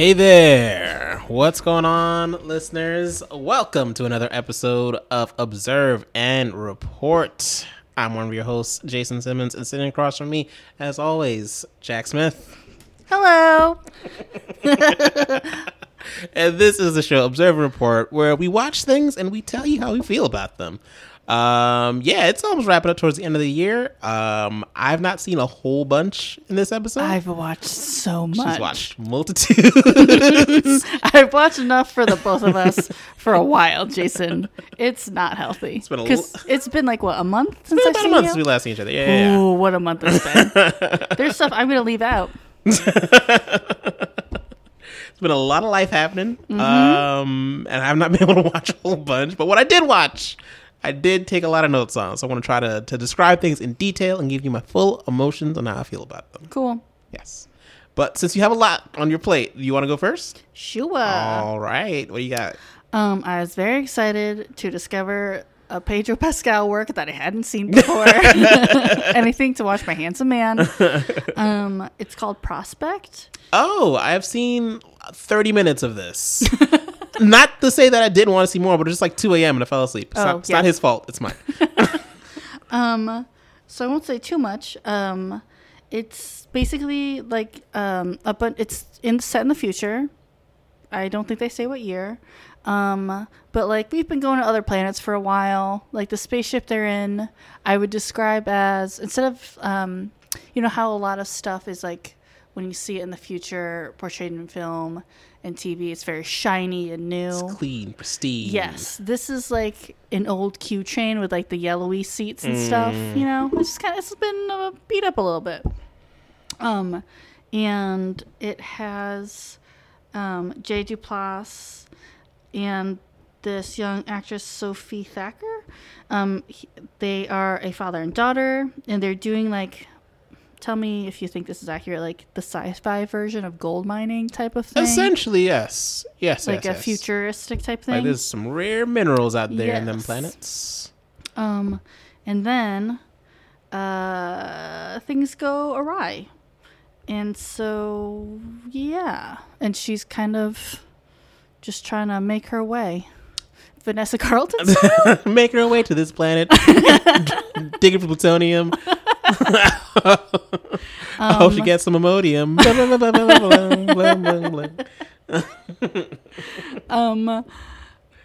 Hey there! What's going on, listeners? Welcome to another episode of Observe and Report. I'm one of your hosts, Jason Simmons, and sitting across from me, as always, Jack Smith. Hello. And this is the show, Observe and Report, where we watch things and we tell you how we feel about them. Um, yeah, it's almost wrapping up towards the end of the year. Um, I've not seen a whole bunch in this episode. I've watched so much. She's watched multitudes. I've watched enough for the both of us for a while, Jason. It's not healthy. It's been a l- it's been like what a month since I've About a month you. since we last seen each other. Yeah, yeah, yeah. Ooh, what a month it's been. There's stuff I'm gonna leave out. It's been a lot of life happening. Mm-hmm. Um, and I've not been able to watch a whole bunch. But what I did watch, I did take a lot of notes on. So I want to try to, to describe things in detail and give you my full emotions on how I feel about them. Cool. Yes. But since you have a lot on your plate, you want to go first? Sure. All right. What do you got? Um, I was very excited to discover a Pedro Pascal work that I hadn't seen before. Anything to watch my handsome man. Um, it's called Prospect. Oh, I've seen 30 minutes of this. not to say that I didn't want to see more, but it's just like 2 a.m. and I fell asleep. It's, Oh, not, it's yeah. not his fault. It's mine. Um, so I won't say too much. Um, it's basically like um, a bun- it's in set in the future. I don't think they say what year. Um, but like we've been going to other planets for a while. Like the spaceship they're in, I would describe as instead of um, you know how a lot of stuff is like when you see it in the future portrayed in film and TV, it's very shiny and new. It's clean, pristine. Yes, this is like an old Q train with like the yellowy seats and stuff. You know, it's kind of it's been uh, beat up a little bit. Um, and it has um, Jay Duplass and this young actress Sophie Thatcher. Um, he- they are a father and daughter, and they're doing like. Tell me if you think this is accurate, like the sci-fi version of gold mining type of thing, Essentially, yes. Yes, like yes, a yes. futuristic type thing. Like there's some rare minerals out there in them planets. Um, and then uh, things go awry. And so, yeah. And she's kind of just trying to make her way. Vanessa Carlton? Make her way to this planet, digging for plutonium. I hope she gets some Imodium. um,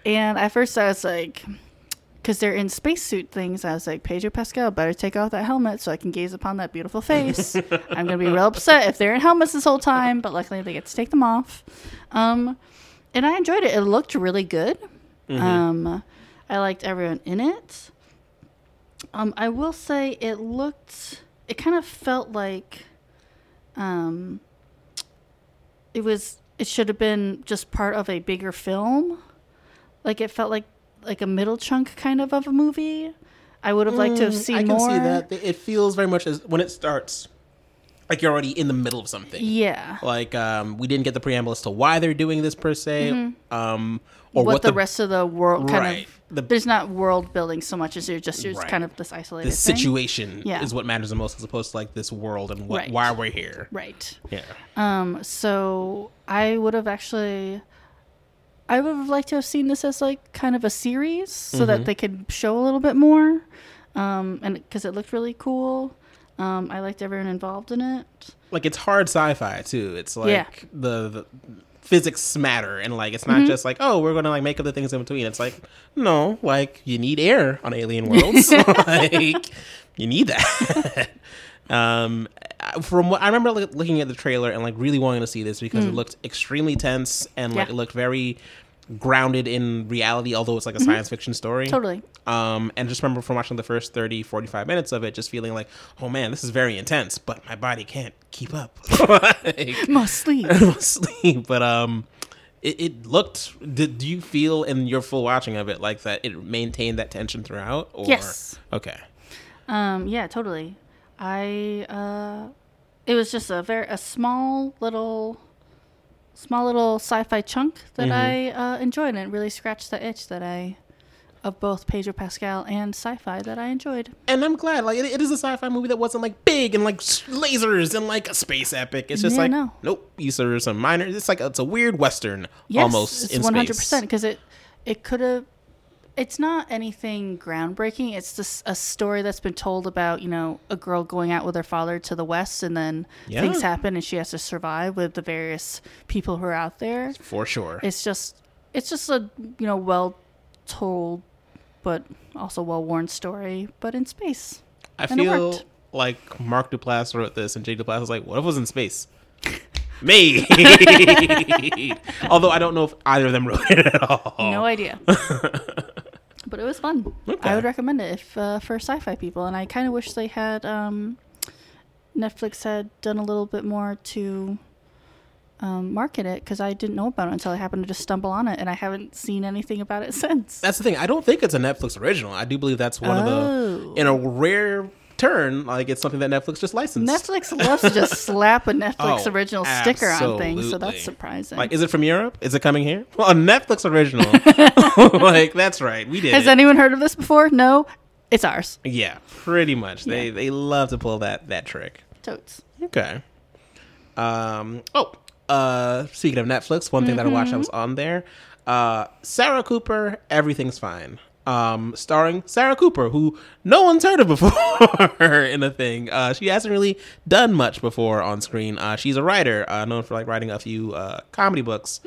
and at first I was like, because they're in spacesuit things, I was like, Pedro Pascal, better take off that helmet so I can gaze upon that beautiful face. I'm gonna be real upset if they're in helmets this whole time, but luckily they get to take them off. Um, and I enjoyed it. It looked really good. Um, I liked everyone in it. Um, I will say it looked. It kind of felt like, um, it was. It should have been just part of a bigger film. Like it felt like like a middle chunk kind of of a movie. I would have liked to have seen Mm, I can more. see that. It feels very much as when it starts, like you're already in the middle of something. Yeah. Like um, we didn't get the preamble as to why they're doing this per se, um, or what, what, the, rest of the world kind Right. of The- there's not world building so much as you're just you're just Right. kind of this isolated the situation Yeah. is what matters the most, as opposed to like this world and what, Right. why we're here. Right. Yeah. Um so I would have actually I would have liked to have seen this as like kind of a series so Mm-hmm. that they could show a little bit more. Um and cuz it looked really cool. Um I liked everyone involved in it. like it's hard sci-fi too. It's like Yeah. the, the physics matter and like it's Mm-hmm. not just like oh we're gonna like make up the things in between. It's like no, like you need air on alien worlds. like you need that. um, from what I remember like, looking at the trailer and like really wanting to see this because it looked extremely tense and like Mm. Yeah. it looked very grounded in reality although it's like a science fiction story Mm-hmm. Totally. um, and just remember from watching the first 30 45 minutes of it just feeling like oh man this is very intense but my body can't keep up like, Must sleep. must sleep but um it, it looked did do you feel in your full watching of it like that it maintained that tension throughout or Yes. okay Um, yeah, totally. I uh, it was just a very a small little, small little sci-fi chunk that I uh, enjoyed, and it really scratched the itch that I of both Pedro Pascal and sci-fi that I enjoyed. and I'm glad. Like it, it is a sci-fi movie that wasn't like big and like lasers and like a space epic. It's just Yeah, like no. nope. These are some minor. It's like it's a weird western Yes, almost it's in one hundred space. percent because it it could have. It's not anything groundbreaking. It's just a story that's been told about you know a girl going out with her father to the west, and then Yeah. things happen, and she has to survive with the various people who are out there. for sure. It's just it's just a you know well told, but also well worn story, but in space. I and feel like Mark Duplass wrote this, and Jay Duplass was like, "What if it was in space?" Me. Although I don't know if either of them wrote it at all. No idea. but it was fun. Okay. I would recommend it if uh, for sci-fi people, and I kind of wish they had um, Netflix had done a little bit more to um, market it because I didn't know about it until I happened to just stumble on it, and I haven't seen anything about it since. That's the thing. I don't think it's a Netflix original. I do believe that's one of Oh. the in a rare turn, like it's something that Netflix just licensed. Netflix loves to just slap a Netflix Oh, original sticker on things, so that's surprising. Like, is it from Europe? Is it coming here? Well, a Netflix original. like, that's right. We did Has it. anyone heard of this before? No, it's ours. yeah, pretty much. They Yeah. they love to pull that that trick. Totes. Okay. Um. Oh. Uh. Speaking of Netflix, one thing that I watched that was on there. Uh. Sarah Cooper. Everything's fine. Um. Starring Sarah Cooper, who no one's heard of before in a thing. Uh. She hasn't really done much before on screen. Uh. She's a writer, uh, known for like writing a few uh comedy books.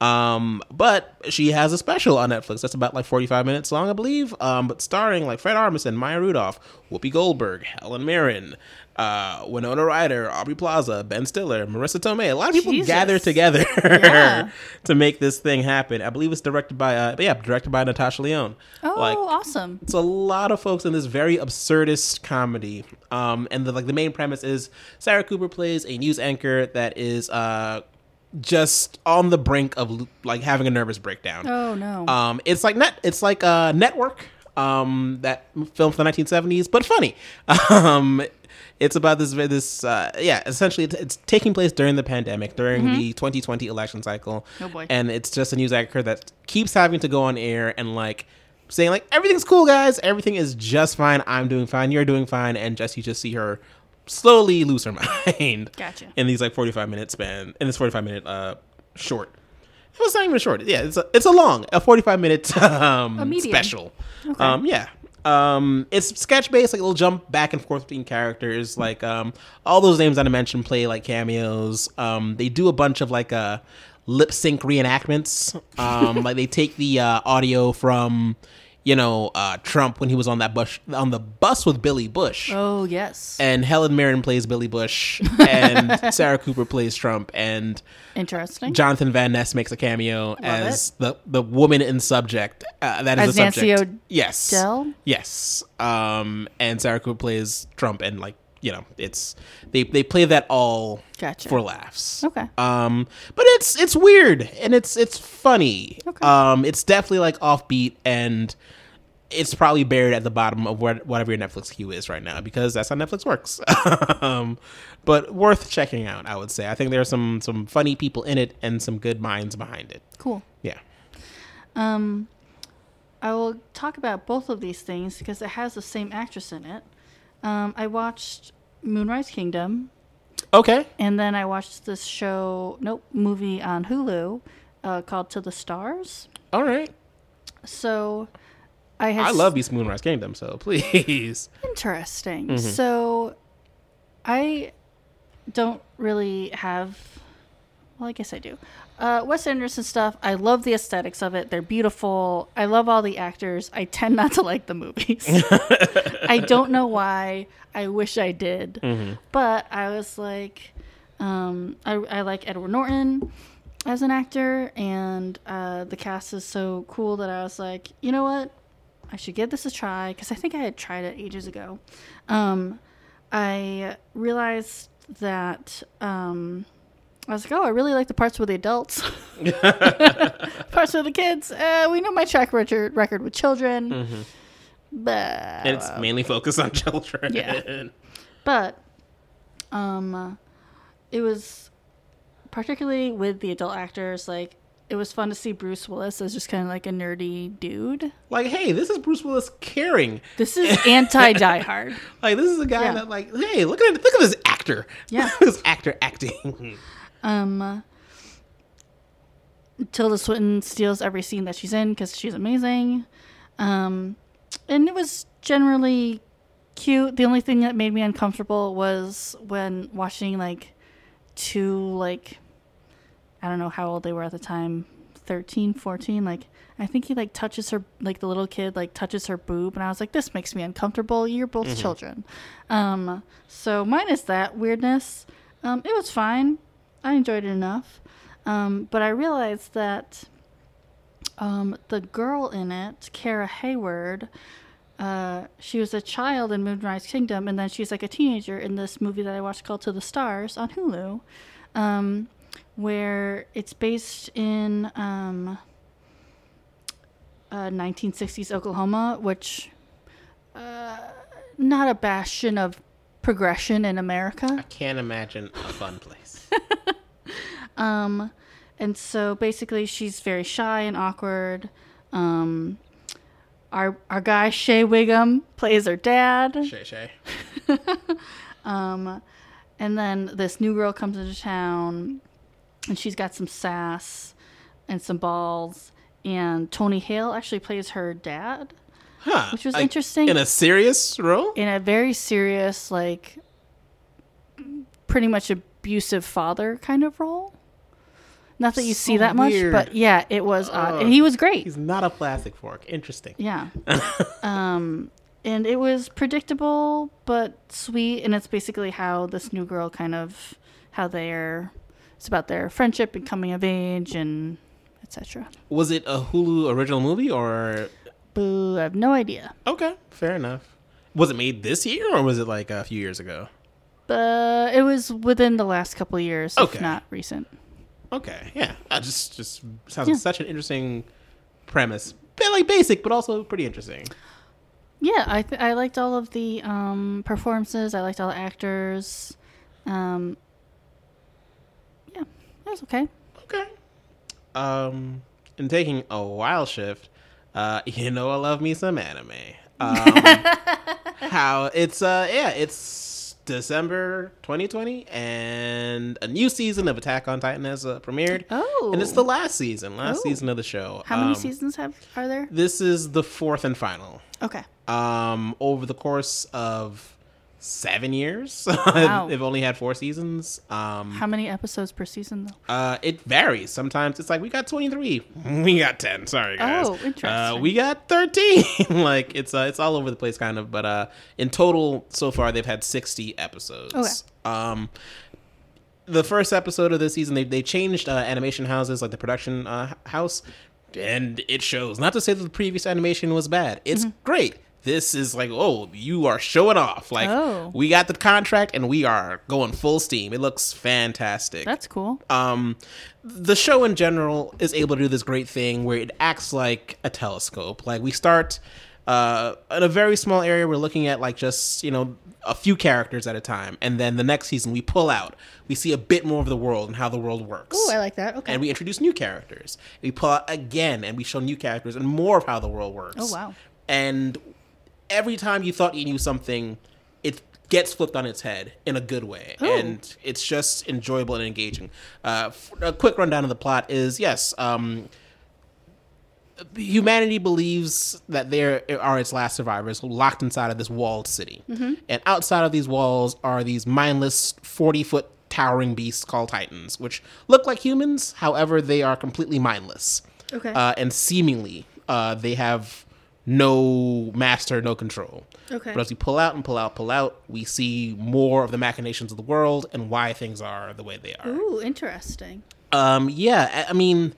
Um, but she has a special on Netflix that's about like 45 minutes long, I believe. Um, but starring like Fred Armisen, Maya Rudolph, Whoopi Goldberg, Helen Mirren, uh, Winona Ryder, Aubrey Plaza, Ben Stiller, Marisa Tomei. A lot of people Jesus. gather together Yeah. to make this thing happen. I believe it's directed by, uh, yeah, directed by Natasha Lyonne. Oh, Like, awesome. it's a lot of folks in this very absurdist comedy. Um, and the like the main premise is Sarah Cooper plays a news anchor that is uh just on the brink of like having a nervous breakdown. Oh no. Um, it's like net. It's like a network. Um, that film from the 1970s, but funny. Um, it's about this. This uh, yeah. Essentially, it's, it's taking place during the pandemic, during the 2020 election cycle. Oh, boy. And it's just a news anchor that keeps having to go on air and like saying like everything's cool, guys. Everything is just fine. I'm doing fine. You're doing fine. And just you just see her slowly lose her mind. Gotcha. In these like 45 minute span. In this 45 minute uh short. It was not even short. Yeah, it's a, it's a long, a 45 minute um, A special. Okay. Um, yeah. Um, it's sketch based, like it'll jump back and forth between characters. Like um, all those names that I mentioned play like cameos. Um, they do a bunch of like uh, lip sync reenactments. Um, like they take the uh, audio from, you know, uh, Trump when he was on that bus on the bus with Billy Bush Oh yes. and Helen Mirren plays Billy Bush, and Sarah Cooper plays Trump, and Interesting. Jonathan Van Ness makes a cameo as the the woman in subject. Uh, that is As the Nancy subject. yes, O'Dell? yes. Um, and Sarah Cooper plays Trump, and like you know, it's they they play that all Gotcha. for laughs. Okay. Um, but it's it's weird and it's it's funny. Okay. Um, it's definitely like offbeat and it's probably buried at the bottom of where, whatever your Netflix queue is right now because that's how Netflix works. um, but worth checking out, I would say. I think there are some some funny people in it and some good minds behind it. Cool. Yeah. Um, I will talk about both of these things because it has the same actress in it. Um, I watched Moonrise Kingdom, Okay. and then I watched this show, nope, movie on Hulu uh, called To the Stars. All right. So I I love Beast Moonrise Kingdom, so please. Interesting. Mm-hmm. So I don't really have. Well, I guess I do. Uh, Wes Anderson stuff. I love the aesthetics of it. They're beautiful. I love all the actors. I tend not to like the movies. I don't know why. I wish I did. But I was like, um, I, I like Edward Norton as an actor, and uh, the cast is so cool that I was like, you know what? I should give this a try because I think I had tried it ages ago. Um, I realized that um, I was like, oh, I really like the parts with the adults. parts with the kids. Uh, we know my track record record with children, but Mm-hmm. And it's mainly focused on children. Yeah. but um, it was particularly with the adult actors like it was fun to see Bruce Willis as just kind of like a nerdy dude. Like, hey, this is Bruce Willis caring. This is anti Die Hard. Like, this is a guy Yeah. that, like, hey, look at look at this actor. Yeah. This actor acting. Um, Tilda Swinton steals every scene that she's in because she's amazing. Um, and it was generally cute. The only thing that made me uncomfortable was when watching like two like I don't know how old they were at the time 13 14 like I think he like touches her like the little kid like touches her boob and I was like this makes me uncomfortable. You're both children. Um so minus that weirdness um it was fine. I enjoyed it enough. Um but I realized that um the girl in it Kara Hayward uh, she was a child in Moonrise Kingdom, and then she's like a teenager in this movie that I watched called To the Stars on Hulu, um, where it's based in um, uh, 1960s Oklahoma, which uh, not a bastion of progression in America. I can't imagine a fun place. Um, and so basically, she's very shy and awkward. Um, our our guy Shea Whigham plays her dad. Shay Shay. Um, and then this new girl comes into town, and she's got some sass and some balls. And Tony Hale actually plays her dad Huh. Which was Like, interesting. In a serious role? in a very serious, like, pretty much abusive father kind of role. Not that you see So that much, but yeah, it was odd, and he was great. He's not a plastic fork. Interesting. Yeah. um, and it was predictable but sweet, and it's basically how this new girl kind of how they're. It's about their friendship and coming of age and etc. Was it a Hulu original movie or Boo! I have no idea. Okay, fair enough. Was it made this year or was it like a few years ago? But it was within the last couple of years, Okay. if not recent. Okay, yeah. I just just sounds Yeah. like such an interesting premise. Bit like basic, but also pretty interesting. Yeah, I th- I liked all of the um, performances. I liked all the actors. Um, was okay. Okay. Um, and taking a wild shift, uh, you know I love me some anime. Um, how it's uh yeah it's December 2020 and a new season of Attack on Titan has uh, premiered. Oh, And it's the last season, last Oh. season of the show. how many Um, seasons have are there? This is the fourth and final. Okay. Um, over the course of seven years, Wow. they've only had four seasons. Um, How many episodes per season though? uh, it varies. Sometimes it's like we got twenty three, we got ten. Sorry guys. Oh, interesting. Uh, we got thirteen. like it's uh, it's all over the place, kind of. But uh, in total, so far they've had sixty episodes. Okay. Um, the first episode of this season, they they changed uh, animation houses, like the production uh, house, and it shows. Not to say that the previous animation was bad. It's Mm-hmm. great. This is like, oh, you are showing off. Like, Oh. we got the contract and we are going full steam. It looks fantastic That's cool. um, the show in general is able to do this great thing where it acts like a telescope. Like we start uh, in a very small area, we're looking at like just you know a few characters at a time, and then the next season we pull out, we see a bit more of the world and how the world works. Oh, I like that. Okay. And we introduce new characters. We pull out again, and we show new characters and more of how the world works. Oh, wow. And every time you thought you knew something, it gets flipped on its head in a good way, Oh. and it's just enjoyable and engaging. Uh, a quick rundown of the plot is yes. Um, humanity believes that there are its last survivors locked inside of this walled city. And outside of these walls are these mindless 40 foot towering beasts called Titans, which look like humans, however, they are completely mindless. Okay. Uh, and seemingly, uh, they have no master, no control. Okay. But as we pull out and pull out, pull out, we see more of the machinations of the world and why things are the way they are. Ooh, interesting. Um, yeah, I, I mean,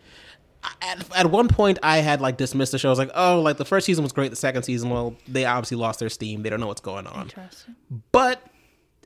at, at one point I had like dismissed the show. I was like, oh, like the first season was great. The second season, well, they obviously lost their steam. They don't know what's going on. Interesting. But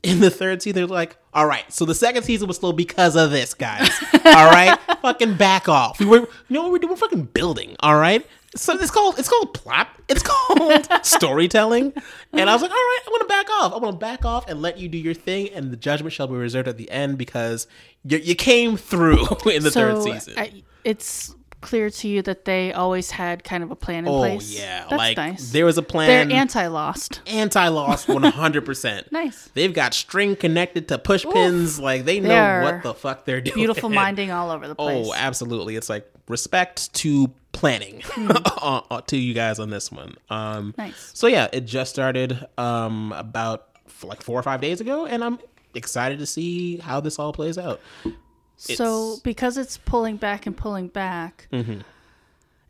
in the third season, they're like, all right, so the second season was slow because of this, guys. all right, fucking back off. We were, you know what we're doing? We're fucking building. All right. So it's called it's called plot. It's called storytelling. And I was like, all right, I'm gonna back off. I'm gonna back off and let you do your thing, and the judgment shall be reserved at the end because you, you came through in the third season. I, it's clear to you that they always had kind of a plan in Oh place? Oh yeah, That's like nice. there was a plan. They're anti-lost. Anti-lost, 100%. Nice. They've got string connected to push pins. Like they know They're what the fuck they're doing. Beautiful minding all over the oh, place. Oh, absolutely. It's like respect to planning uh, to you guys on this one. Um, Nice. So yeah, it just started um, about like four or five days ago, and I'm excited to see how this all plays out. so because it's pulling back and pulling back, Mm-hmm.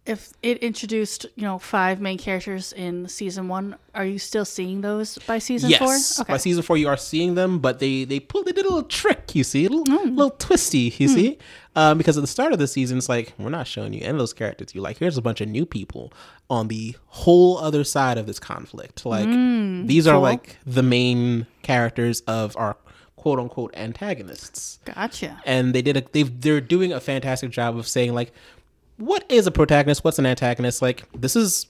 If it introduced you know five main characters in season one, are you still seeing those by season yes, four? by season four you are seeing them, but they they pulled they did a little trick. You see, a little, Mm. little twisty. You see, um, because at the start of the season, it's like we're not showing you any of those characters. You like here's a bunch of new people on the whole other side of this conflict. Like these are cool. like the main characters of our quote unquote antagonists Gotcha. and they did a they've they're doing a fantastic job of saying like what is a protagonist what's an antagonist like this is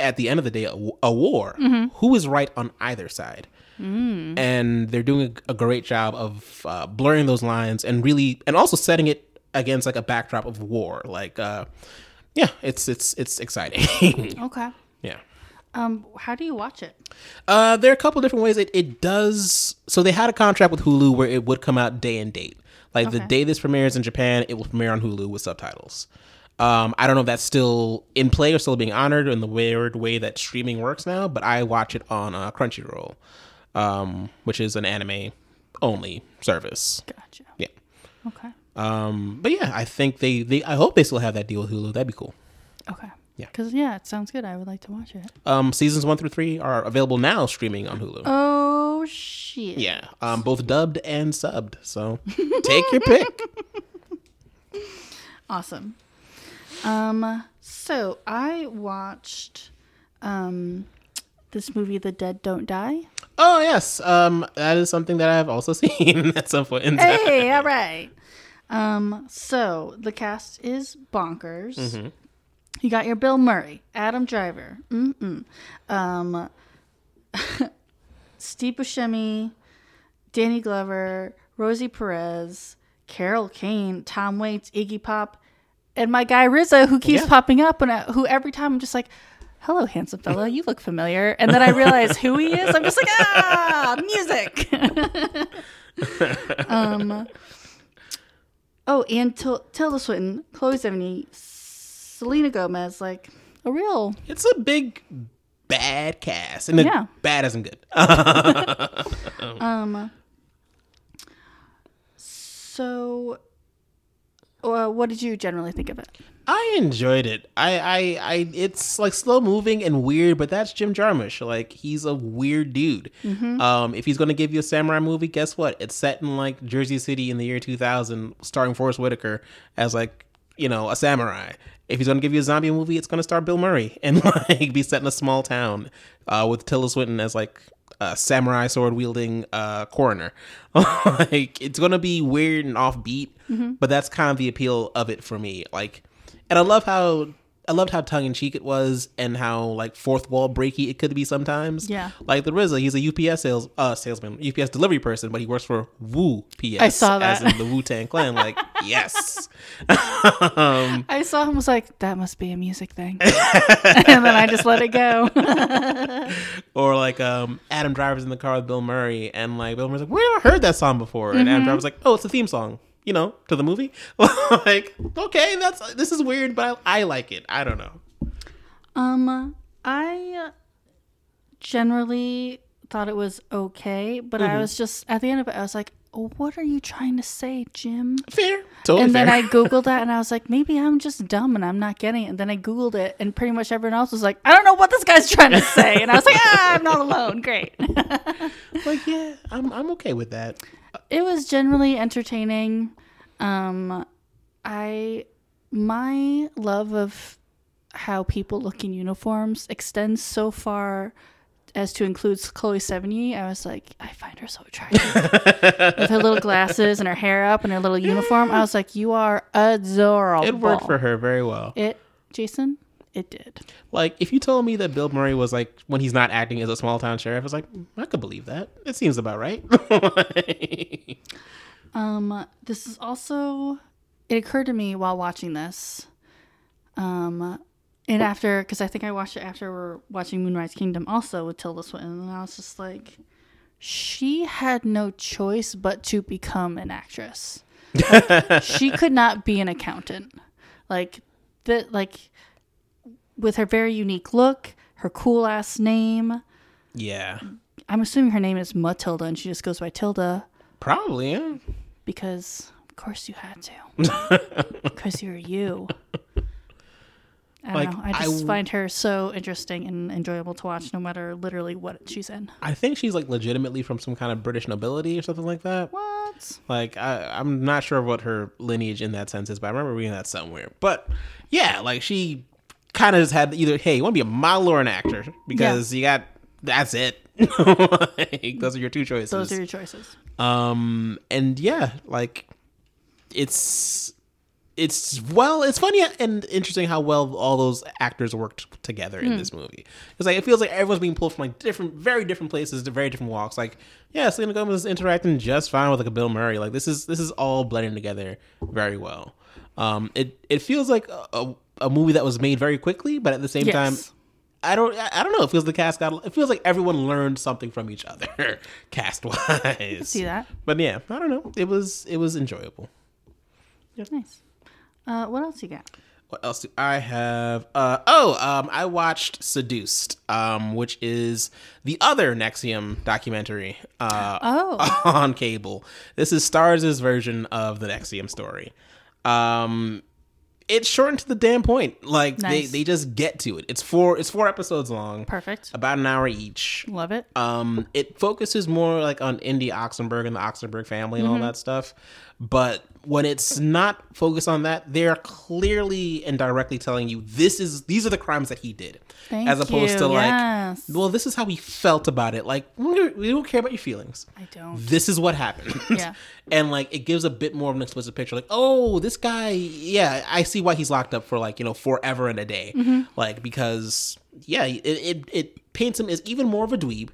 at the end of the day a war Who is right on either side and they're doing a, a great job of uh, blurring those lines and really and also setting it against like a backdrop of war like uh yeah it's it's it's exciting Okay. yeah Um, how do you watch it? uh, there are a couple different ways it, it does. So they had a contract with Hulu where it would come out day and date. Like the day this premieres in Japan, it will premiere on Hulu with subtitles. Um, I don't know if that's still in play or still being honored in the weird way that streaming works now, but I watch it on uh, Crunchyroll, um, which is an anime only service. Gotcha. Yeah. Okay. Um, but yeah, I think they, they I hope they still have that deal with Hulu. That'd be cool. Okay. Yeah. Because yeah, it sounds good. I would like to watch it. Um, seasons one through three are available now streaming on Hulu. Oh shit. Yeah, um, both dubbed and subbed. So take your pick. Awesome. Um, so I watched um this movie, The Dead Don't Die. Oh yes, um, that is something that I've also seen at some point in time. Hey, all right. Um, so the cast is bonkers. Mm-hmm. You got your Bill Murray, Adam Driver, mm-mm. um, Steve Buscemi, Danny Glover, Rosie Perez, Carol Kane, Tom Waits, Iggy Pop, and my guy RZA, who keeps Yeah. popping up, and I, who every time I'm just like, "Hello, handsome fella, you look familiar," and then I realize who he is. I'm just like, "Ah, music." um. Oh, and Til- Tilda Swinton, Chloe Sevigny, Selena Gomez, like a real It's a big bad cast, and Yeah. bad isn't good. um. So, uh, what did you generally think of it? I enjoyed it. I, I, I, it's like slow moving and weird, but that's Jim Jarmusch. Like he's a weird dude. Um, if he's gonna give you a samurai movie, guess what? It's set in like Jersey City in the year 2000, starring Forest Whitaker as like you know a samurai. If he's gonna give you a zombie movie, it's gonna star Bill Murray and like be set in a small town uh, with Tilda Swinton as like a samurai sword wielding uh, coroner. like it's gonna be weird and offbeat, but that's kind of the appeal of it for me. Like and I love how I loved how tongue in cheek it was, and how like fourth wall breaky it could be sometimes. Yeah. like the RZA, he's a UPS sales uh salesman, UPS delivery person, but he works for Wu PS. I saw that. as in the Wu Tang Clan. Like yes, um, I saw him was like, that must be a music thing, and then I just let it go. or like um Adam Driver's in the car with Bill Murray, and like Bill Murray's like, where have I heard that song before? And Mm-hmm. Adam Driver's like, oh, it's a theme song. You know, to the movie. like, okay, that's this is weird, but I, I like it. I don't know. um, I generally thought it was okay, but I was just at the end of it, I was like, what are you trying to say, Jim? Fair, totally and fair. then I googled that, and I was like, maybe I'm just dumb and I'm not getting it. And then I googled it, and pretty much everyone else was like, I don't know what this guy's trying to say. And I was like, ah, I'm not alone. Great. like, yeah, I'm I'm okay with that. It was generally entertaining. Um, I my love of how people look in uniforms extends so far as to include Chloe Sevigny. I was like, I find her so attractive with her little glasses and her hair up and her little uniform. I was like, you are adorable. It worked for her very well. It, Jason. It did. Like, if you told me that Bill Murray was like when he's not acting as a small town sheriff, I was like, "Mm, I could believe that. It seems about right. Um, this is also. It occurred to me while watching this Um, and after, because I think I watched it after we're watching Moonrise Kingdom also with Tilda Swinton, and I was just like, she had no choice but to become an actress. Like, she could not be an accountant. Like that, like with her very unique look, her cool ass name. Yeah. I'm assuming her name is Matilda, and she just goes by Tilda Probably, yeah. because, of course, you had to. Because you're you. I don't Like, know. I I just w- find her so interesting and enjoyable to watch, no matter literally what she's in. I think she's like legitimately from some kind of British nobility or something like that. What? Like I, I'm not sure what her lineage in that sense is, but I remember reading that somewhere. But yeah, like she kind of just had either hey, you want to be a model or an actor because you got that's it. like, those are your two choices. Those are your choices. Um, and yeah, like it's it's well, it's funny and interesting how well all those actors worked together in this movie. It's like it feels like everyone's being pulled from like different, very different places to very different walks. Like, yeah, Selena Gomez is interacting just fine with like a Bill Murray. Like this is this is all blending together very well. Um, it it feels like a, a, a movie that was made very quickly, but at the same Yes. time, I don't I don't know. It feels the cast got it feels like everyone learned something from each other, cast wise. See that? But yeah, I don't know. It was it was enjoyable. Nice. Uh, what else you got? What else do I have? Uh oh, um I watched Seduced, um, which is the other NXIVM documentary uh Oh, on cable. This is Starz' version of the NXIVM story. Um it's shortened to the damn point. Like Nice. they, they just get to it. It's four it's four episodes long, perfect. about an hour each. Love it. Um, it focuses more like on Indy Oxenberg and the Oxenberg family Mm-hmm. and all that stuff. But when it's not focused on that, they're clearly and directly telling you this is these are the crimes that he did, Thank as opposed you. to like, well, this is how he felt about it. Like we don't- we don't care about your feelings. I don't. This is what happened. Yeah. and like it gives a bit more of an explicit picture. Like, oh, this guy, yeah, I see why he's locked up for like you know forever and a day. Mm-hmm. Like because yeah, it, it it paints him as even more of a dweeb.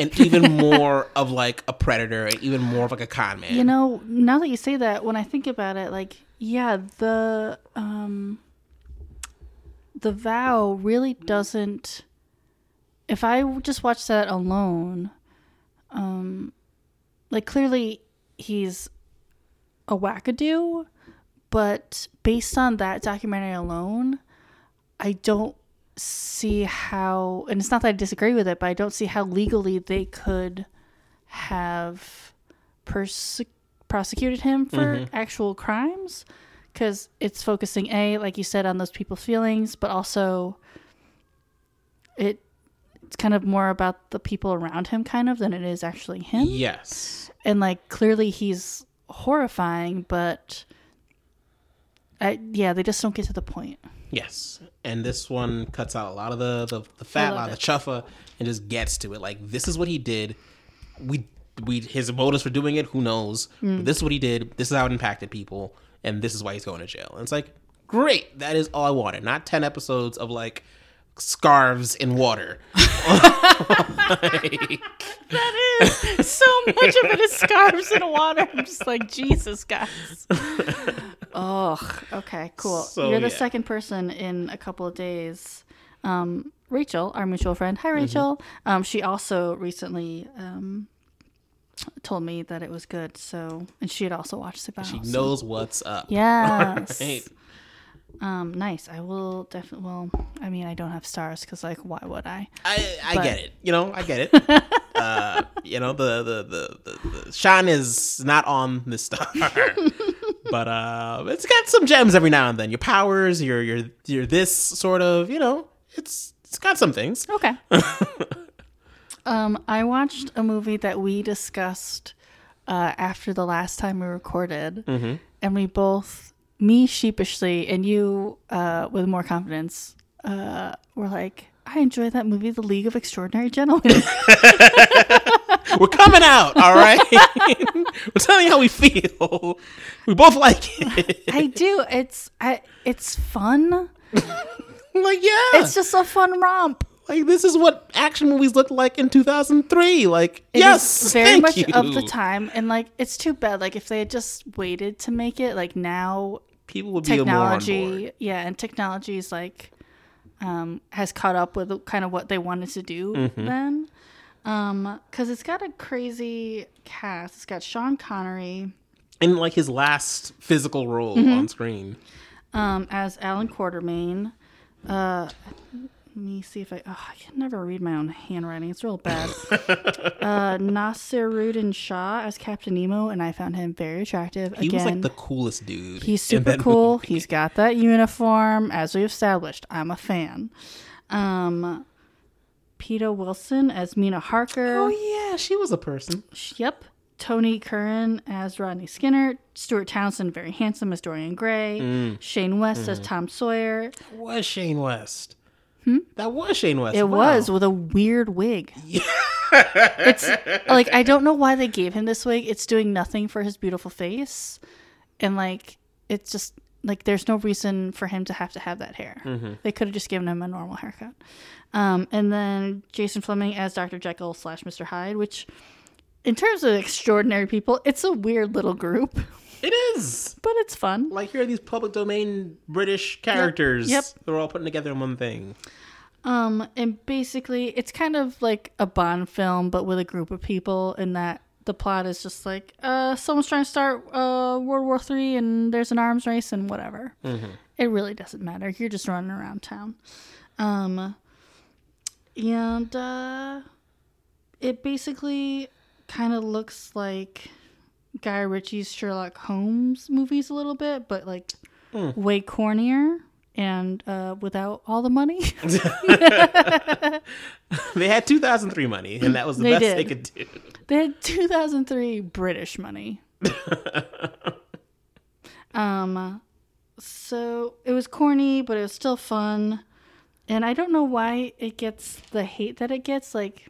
And even more of like a predator, and even more of like a con man. You know, now that you say that, when I think about it, like, yeah, the um the vow really doesn't if I just watch that alone, um like clearly he's a wackadoo, but based on that documentary alone, I don't see how and it's not that I disagree with it, but I don't see how legally they could have perse- prosecuted him for mm-hmm. actual crimes because it's focusing a like you said on those people's feelings but also it it's kind of more about the people around him kind of than it is actually him. Yes, and like clearly he's horrifying but I, yeah they just don't get to the point yes. And this one cuts out a lot of the the, the fat, a lot of the chuffa, and just gets to it. Like this is what he did. We we his motives for doing it, who knows? But mm. this is what he did. This is how it impacted people, and this is why he's going to jail. And it's like, great. That is all I wanted. Not ten episodes of like scarves in water. Like, that is so much of it is scarves in water i'm just like jesus guys oh okay cool So, you're the yeah. second person in a couple of days um rachel our mutual friend hi Mm-hmm. rachel um she also recently um told me that it was good so and she had also watched the she so- knows what's up. yes Right. um nice i will definitely well i mean i don't have Starz because like why would i I, I But- get it. You know, I get it. uh, you know, the, the, the, the, the shine is not on the star. but uh, it's got some gems every now and then. Your powers, your your your this sort of, you know, it's it's got some things. Okay. um, I watched a movie that we discussed uh, after the last time we recorded, and we both, me sheepishly, and you uh, with more confidence, uh, were like, "I enjoyed that movie, The League of Extraordinary Gentlemen." We're coming out, all right. We're telling you how we feel. We both like it. I do. It's I. It's fun. like yeah, It's just a fun romp. like this is what action movies looked like in 2003. Like It yes, very much you. of the time, and like it's too bad. Like if they had just waited to make it, like now people would be on board. technology yeah and technology is like um has caught up with kind of what they wanted to do Mm-hmm. then um because it's got a crazy cast it's got sean connery in like his last physical role Mm-hmm. on screen. um as Allan Quatermain uh let me see if I. Oh, I can never read my own handwriting. It's real bad. uh, Naseeruddin Shah as Captain Nemo, and I found him very attractive. He Again, was like the coolest dude. He's super cool. movie. He's got that uniform, as we established. I'm a fan. Um, Peta Wilson as Mina Harker. Oh yeah, she was a person. Yep. Tony Curran as Rodney Skinner. Stuart Townsend, very handsome, as Dorian Gray. Mm. Shane West as Tom Sawyer. Was Shane West? That was Shane West. Hmm? It Wow. was with a weird wig. it's like I don't know why they gave him this wig. It's doing nothing for his beautiful face, and like it's just like there's no reason for him to have to have that hair. They could have just given him a normal haircut. Um, and then Jason Flemyng as Dr. Jekyll slash Mr. Hyde, which in terms of extraordinary people, it's a weird little group, It is. but it's fun. Like here are these public domain British characters. Yep. They're all putting together in one thing. Um, and basically, it's kind of like a Bond film, but with a group of people, in that the plot is just like, uh, someone's trying to start uh, World War Three, and there's an arms race, and whatever. It really doesn't matter. You're just running around town. Um, and uh, it basically kind of looks like Guy Ritchie's Sherlock Holmes movies a little bit, but like way cornier and uh, without all the money. They had 2003 money, and that was the They best did. they could do. They had 2003 British money. um, so it was corny, but it was still fun. And I don't know why it gets the hate that it gets. Like,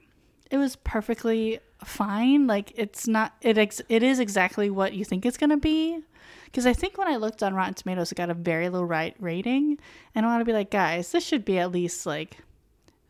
it was perfectly fine. Like, it's not. It ex- it is exactly what you think it's gonna be. Because I think when I looked on Rotten Tomatoes, it got a very low right rating, and I want to be like, guys, this should be at least like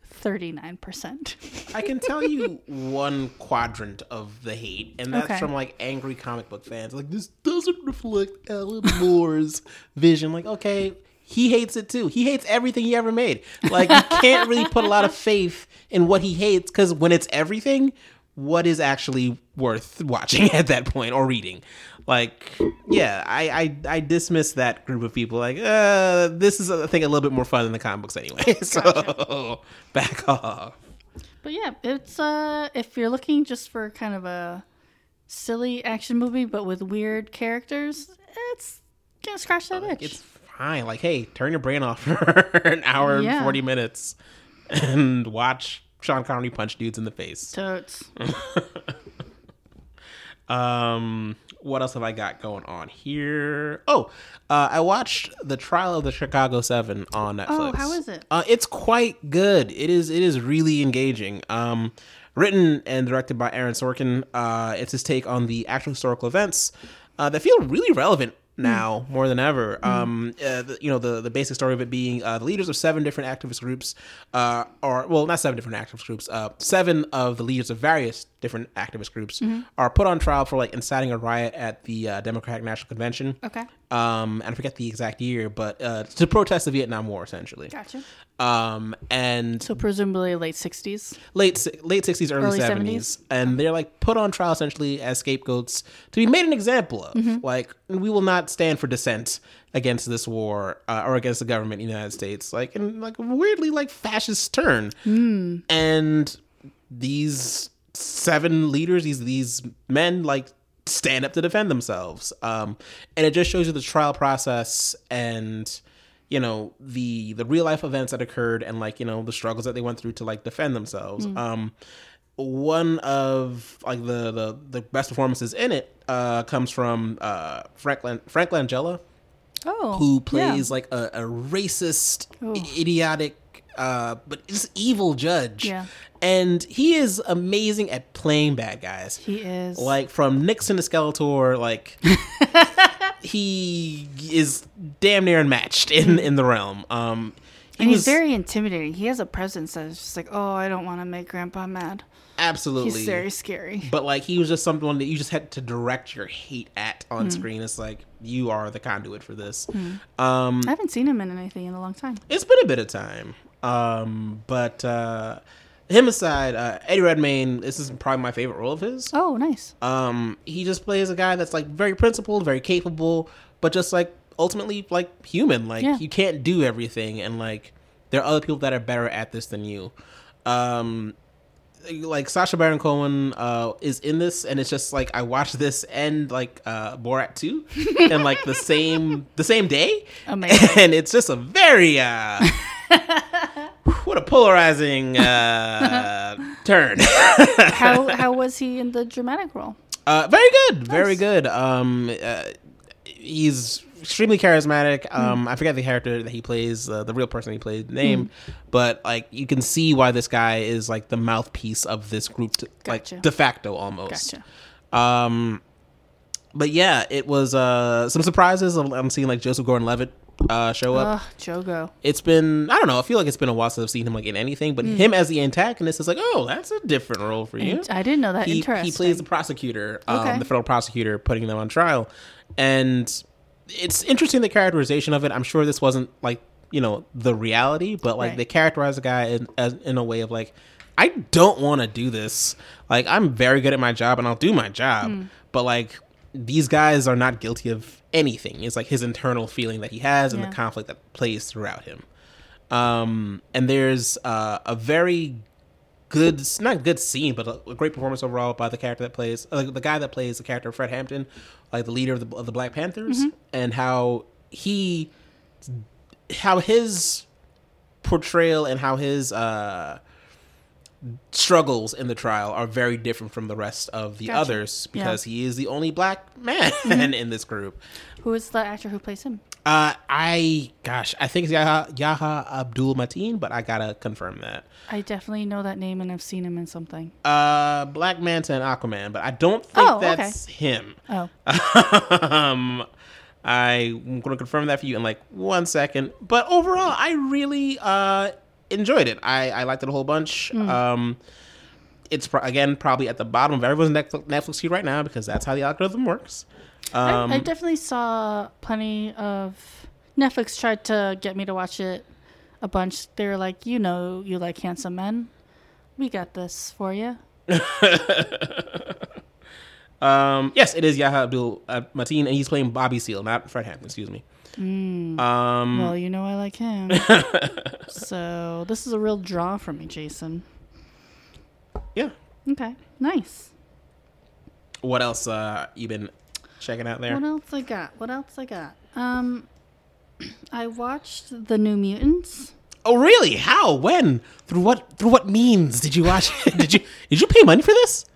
thirty nine percent. I can tell you one quadrant of the hate, and that's Okay. from like angry comic book fans. Like, this doesn't reflect Alan Moore's vision. Like, okay, he hates it too. He hates everything he ever made. Like, you can't really put a lot of faith in what he hates because when it's everything, what is actually worth watching at that point or reading? Like, yeah, I I, I dismiss that group of people. Like, uh, this is I think a little bit more fun than the comic books anyway. So back off. But yeah, it's uh if you're looking just for kind of a silly action movie but with weird characters, it's gonna scratch that itch. It's fine. Like, hey, turn your brain off for an hour Yeah. and 40 minutes and watch Sean Connery punch dudes in the face. Totes. Um, what else have I got going on here? Oh, uh, I watched the Trial of the Chicago Seven on Netflix. Oh, how is it? Uh, it's quite good. It is. It is really engaging. Um, written and directed by Aaron Sorkin. Uh, it's his take on the actual historical events uh, that feel really relevant now more than ever. Um, uh, the, you know, the the basic story of it being uh, the leaders of seven different activist groups, uh, or well, not seven different activist groups. Uh, seven of the leaders of various different activist groups are put on trial for like inciting a riot at the uh, Democratic National Convention. Okay. Um, and I forget the exact year, but uh, to protest the Vietnam War, essentially. Gotcha. Um, and So presumably late sixties. late late sixties, early Early seventies, and they're like put on trial essentially as scapegoats to be made an example of. Mm-hmm. Like we will not stand for dissent against this war uh, or against the government in the United States. Like in like weirdly like fascist turn, Hmm. and these seven leaders, these these men like stand up to defend themselves. Um, and it just shows you the trial process and you know the the real life events that occurred and like you know the struggles that they went through to like defend themselves. Um, one of like the the, the best performances in it uh, comes from uh, Frank Lan- Frank Langella Oh. who plays like a, a racist, Oh. idiotic, uh, but just evil judge. Yeah. And he is amazing at playing bad guys. He is. Like from Nixon to Skeletor, like he is damn near unmatched in in the realm. Um, and was- he's very intimidating. He has a presence that is just like, oh, I don't want to make Grandpa mad. absolutely. He's very scary. but like he was just someone that you just had to direct your hate at on Hmm. screen. It's like you are the conduit for this. Um, I haven't seen him in anything in a long time. it's been a bit of time. Um, but uh, him aside, uh, Eddie Redmayne, this is probably my favorite role of his. Oh, nice. Um, he just plays a guy that's like very principled, very capable, but just like ultimately like human. Like Yeah. you can't do everything, and like there are other people that are better at this than you. Um, like Sacha Baron Cohen uh, is in this, and it's just like I watched this and like uh, Borat two, and like the same the same day, Amazing. and it's just a very uh, what a polarizing uh, turn. how how was he in the dramatic role? Uh, very good, very good. Um, uh, he's extremely charismatic. Hmm. Um, I forget the character that he plays, uh, the real person he played name, Hmm. but like you can see why this guy is like the mouthpiece of this group, to, Gotcha. like de facto almost. Gotcha. Um, but yeah, it was uh some surprises. I'm I'm seeing like Joseph Gordon-Levitt uh show up. Ugh, Jogo. it's been I don't know. I feel like it's been a while since I've seen him like in anything, but him as the antagonist is like, oh, that's a different role for you I didn't know that. he, Interesting. he plays the prosecutor, um, Okay. the federal prosecutor, putting them on trial, and it's interesting the characterization of it. I'm sure this wasn't like you know the reality, but like Right. they characterize the guy in, as, in a way of like, I don't want to do this. Like I'm very good at my job and I'll do my job, Hmm. but like these guys are not guilty of anything. It's like his internal feeling that he has and Yeah. the conflict that plays throughout him. Um, and there's uh, a very good, not good scene, but a, a great performance overall by the character that plays, uh, the guy that plays the character of Fred Hampton, like the leader of the, of the Black Panthers, and how he, how his portrayal and how his uh, struggles in the trial are very different from the rest of the Gotcha. others Yeah. because he is the only black man in this group. Who is the actor who plays him? Uh, I gosh, I think it's Yahya, Yahya Abdul Mateen, but I gotta confirm that. I definitely know that name and I've seen him in something. Uh, Black Manta and Aquaman, but I don't think Oh, okay. that's him. Oh, um, I'm gonna confirm that for you in like one second. But overall, I really uh enjoyed it. I I liked it a whole bunch. Hmm. Um, it's pro- again probably at the bottom of everyone's Netflix, Netflix feed right now because that's how the algorithm works. Um, I, I definitely saw plenty of Netflix tried to get me to watch it a bunch. They were like, you know, you like handsome men. We got this for you. Um, yes, it is Yahya Abdul uh, Mateen, and he's playing Bobby Seale, not Fred Hampton. Excuse me. Um, Well, you know I like him. so this is a real draw for me, Jason. yeah. Okay, nice. What else uh you been checking out there? What else I got? What else I got? Um, I watched the New Mutants. Oh, really? How? When? Through what? Through what means did you watch it? did you did you pay money for this?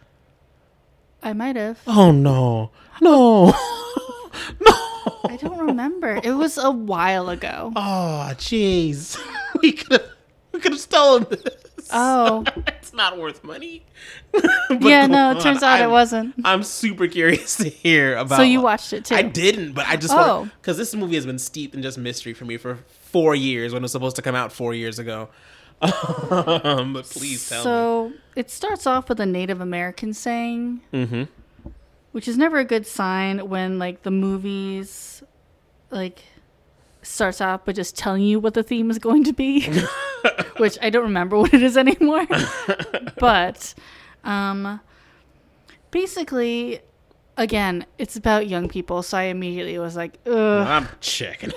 I might have. Oh no, no, no. I don't remember. It was a while ago. Oh, jeez. We could have we could have stolen this. Oh, it's not worth money. yeah. No, it turns out I'm- it wasn't. I'm super curious to hear about. So you watched it too? I didn't, but I just Oh. because this movie has been steeped in just mystery for me for four years when it was supposed to come out four years ago. um, but please tell me. So it starts off with a Native American saying, Mm-hmm. Which is never a good sign when like the movies like starts off by just telling you what the theme is going to be, which I don't remember what it is anymore. but um, basically, again, it's about young people, so I immediately was like, ugh. I'm checking.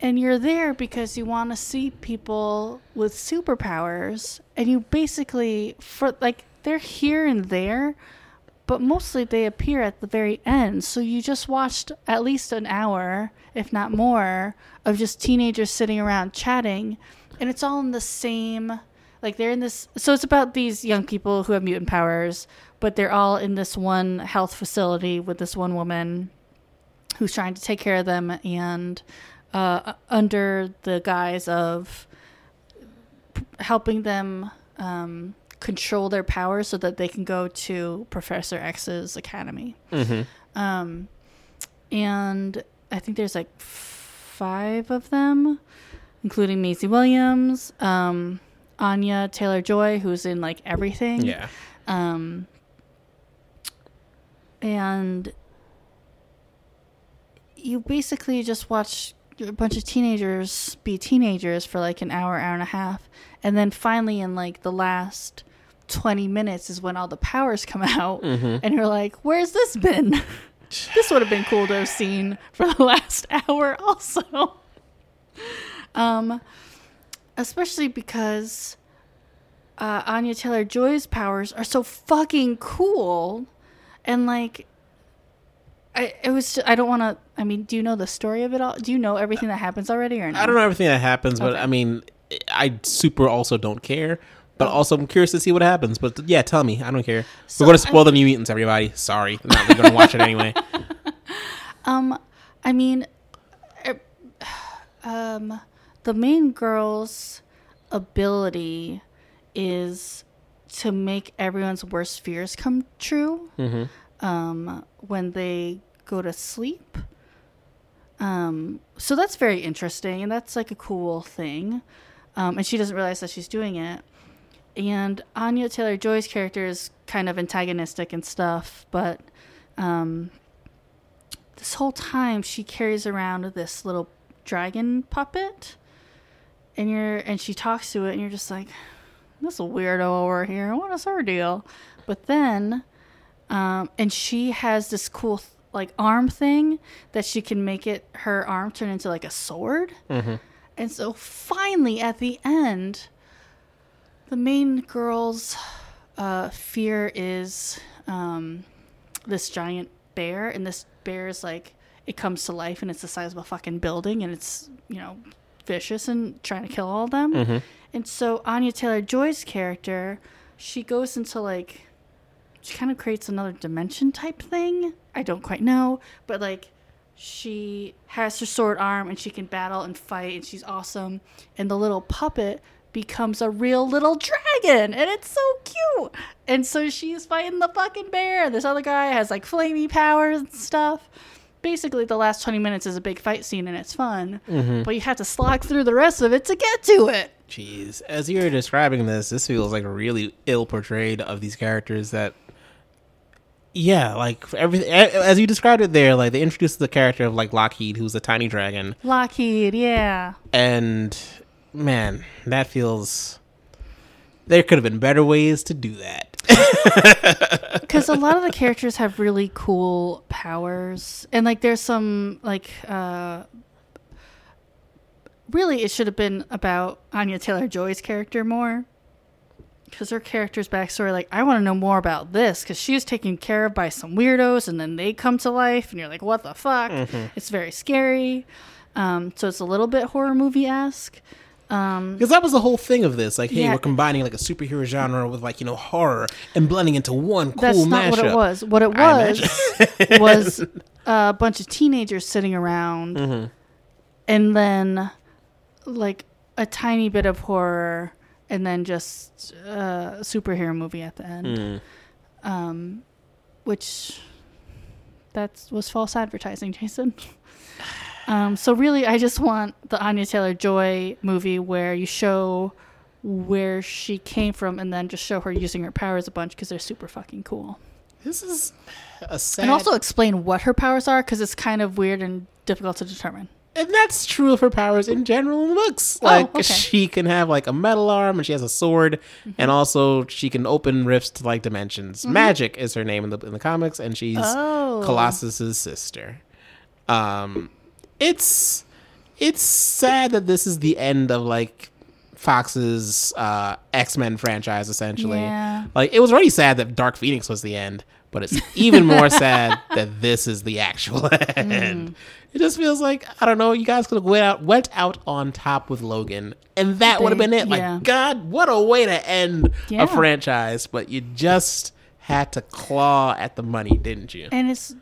And you're there because you want to see people with superpowers, and you basically for like they're here and there, but mostly they appear at the very end. So you just watched at least an hour, if not more, of just teenagers sitting around chatting, and it's all in the same like they're in this so it's about these young people who have mutant powers, but they're all in this one health facility with this one woman who's trying to take care of them and uh, under the guise of helping them um, control their powers so that they can go to Professor X's academy. Um, and I think there's like five of them. including Maisie Williams, um, Anya Taylor Joy, who's in like everything. Yeah. Um, and you basically just watch a bunch of teenagers be teenagers for like an hour, hour and a half. And then finally, in like the last 20 minutes, is when all the powers come out. And you're like, where's this been? this would have been cool to have seen for the last hour, also. Um, especially because uh, Anya Taylor Joy's powers are so fucking cool, and like, I it was ju- I don't want to. I mean, do you know the story of it all? Do you know everything that happens already or not? I don't know everything that happens, but Okay. I mean, I super also don't care. But Oh. also, I'm curious to see what happens. But yeah, tell me. I don't care. So, We're going to spoil the New Mutants, everybody. Sorry. I'm not going to watch it anyway. Um, I mean, er, um, the main girl's ability is to make everyone's worst fears come true. Um, when they go to sleep. Um, so that's very interesting, and that's like a cool thing. Um, and she doesn't realize that she's doing it. And Anya Taylor Joy's character is kind of antagonistic and stuff, but um, this whole time she carries around this little dragon puppet and you're and she talks to it and you're just like this weirdo over here. What is her deal? But then um and she has this cool like arm thing that she can make it her arm turn into like a sword. And so finally at the end the main girl's uh, fear is um, this giant bear, and this bear is like it comes to life, and it's the size of a fucking building, and it's you know vicious and trying to kill all of them. And so Anya Taylor Joy's character, she goes into like she kind of creates another dimension type thing. I don't quite know, but like she has her sword arm and she can battle and fight and she's awesome. And the little puppet becomes a real little dragon and it's so cute. And so she's fighting the fucking bear. This other guy has like flamey powers and stuff. Basically, the last 20 minutes is a big fight scene and it's fun, mm-hmm. but you have to slog through the rest of it to get to it. Jeez. As you're describing this, this feels like a really ill portrayed of these characters that. Yeah, like everything as you described it there, like they introduced the character of like Lockheed, who's a tiny dragon, Lockheed, yeah. and man, that feels. There could have been better ways to do that. because a lot of the characters have really cool powers. And like there's some like uh really it should have been about anya taylor joy's character more. Because her character's backstory like i want to know more about this because she was taken care of by some weirdos and then they come to life. And you're like what the fuck? It's very scary. Um, so it's a little bit horror movie-esque um, Because that was the whole thing of this. Like, hey, Yeah. we're combining like a superhero genre with like, you know, horror and blending into one cool That's not mashup. what it was. What it was was a bunch of teenagers sitting around, Mm-hmm. and then like a tiny bit of horror, and then just a superhero movie at the end, Mm. um, which that was false advertising, Jason. Um, so really, I just want the Anya Taylor Joy movie where you show where she came from, and then just show her using her powers a bunch because they're super fucking cool. This is a sad. And also explain what her powers are because it's kind of weird and difficult to determine. and that's true of her powers in general in the books. Oh, Like, okay. she can have like a metal arm and she has a sword, Mm-hmm. and also she can open rifts to like dimensions. Magik is her name in the in the comics, and she's Oh. Colossus's sister. Um, it's it's sad that this is the end of like Fox's uh, X Men franchise, essentially. Yeah. Like it was already sad that Dark Phoenix was the end, but it's even more sad that this is the actual end. It just feels like I don't know. You guys could have went out went out on top with Logan, and that would have been it. Like yeah. God, what a way to end Yeah. a franchise! But you just had to claw at the money, didn't you? And it's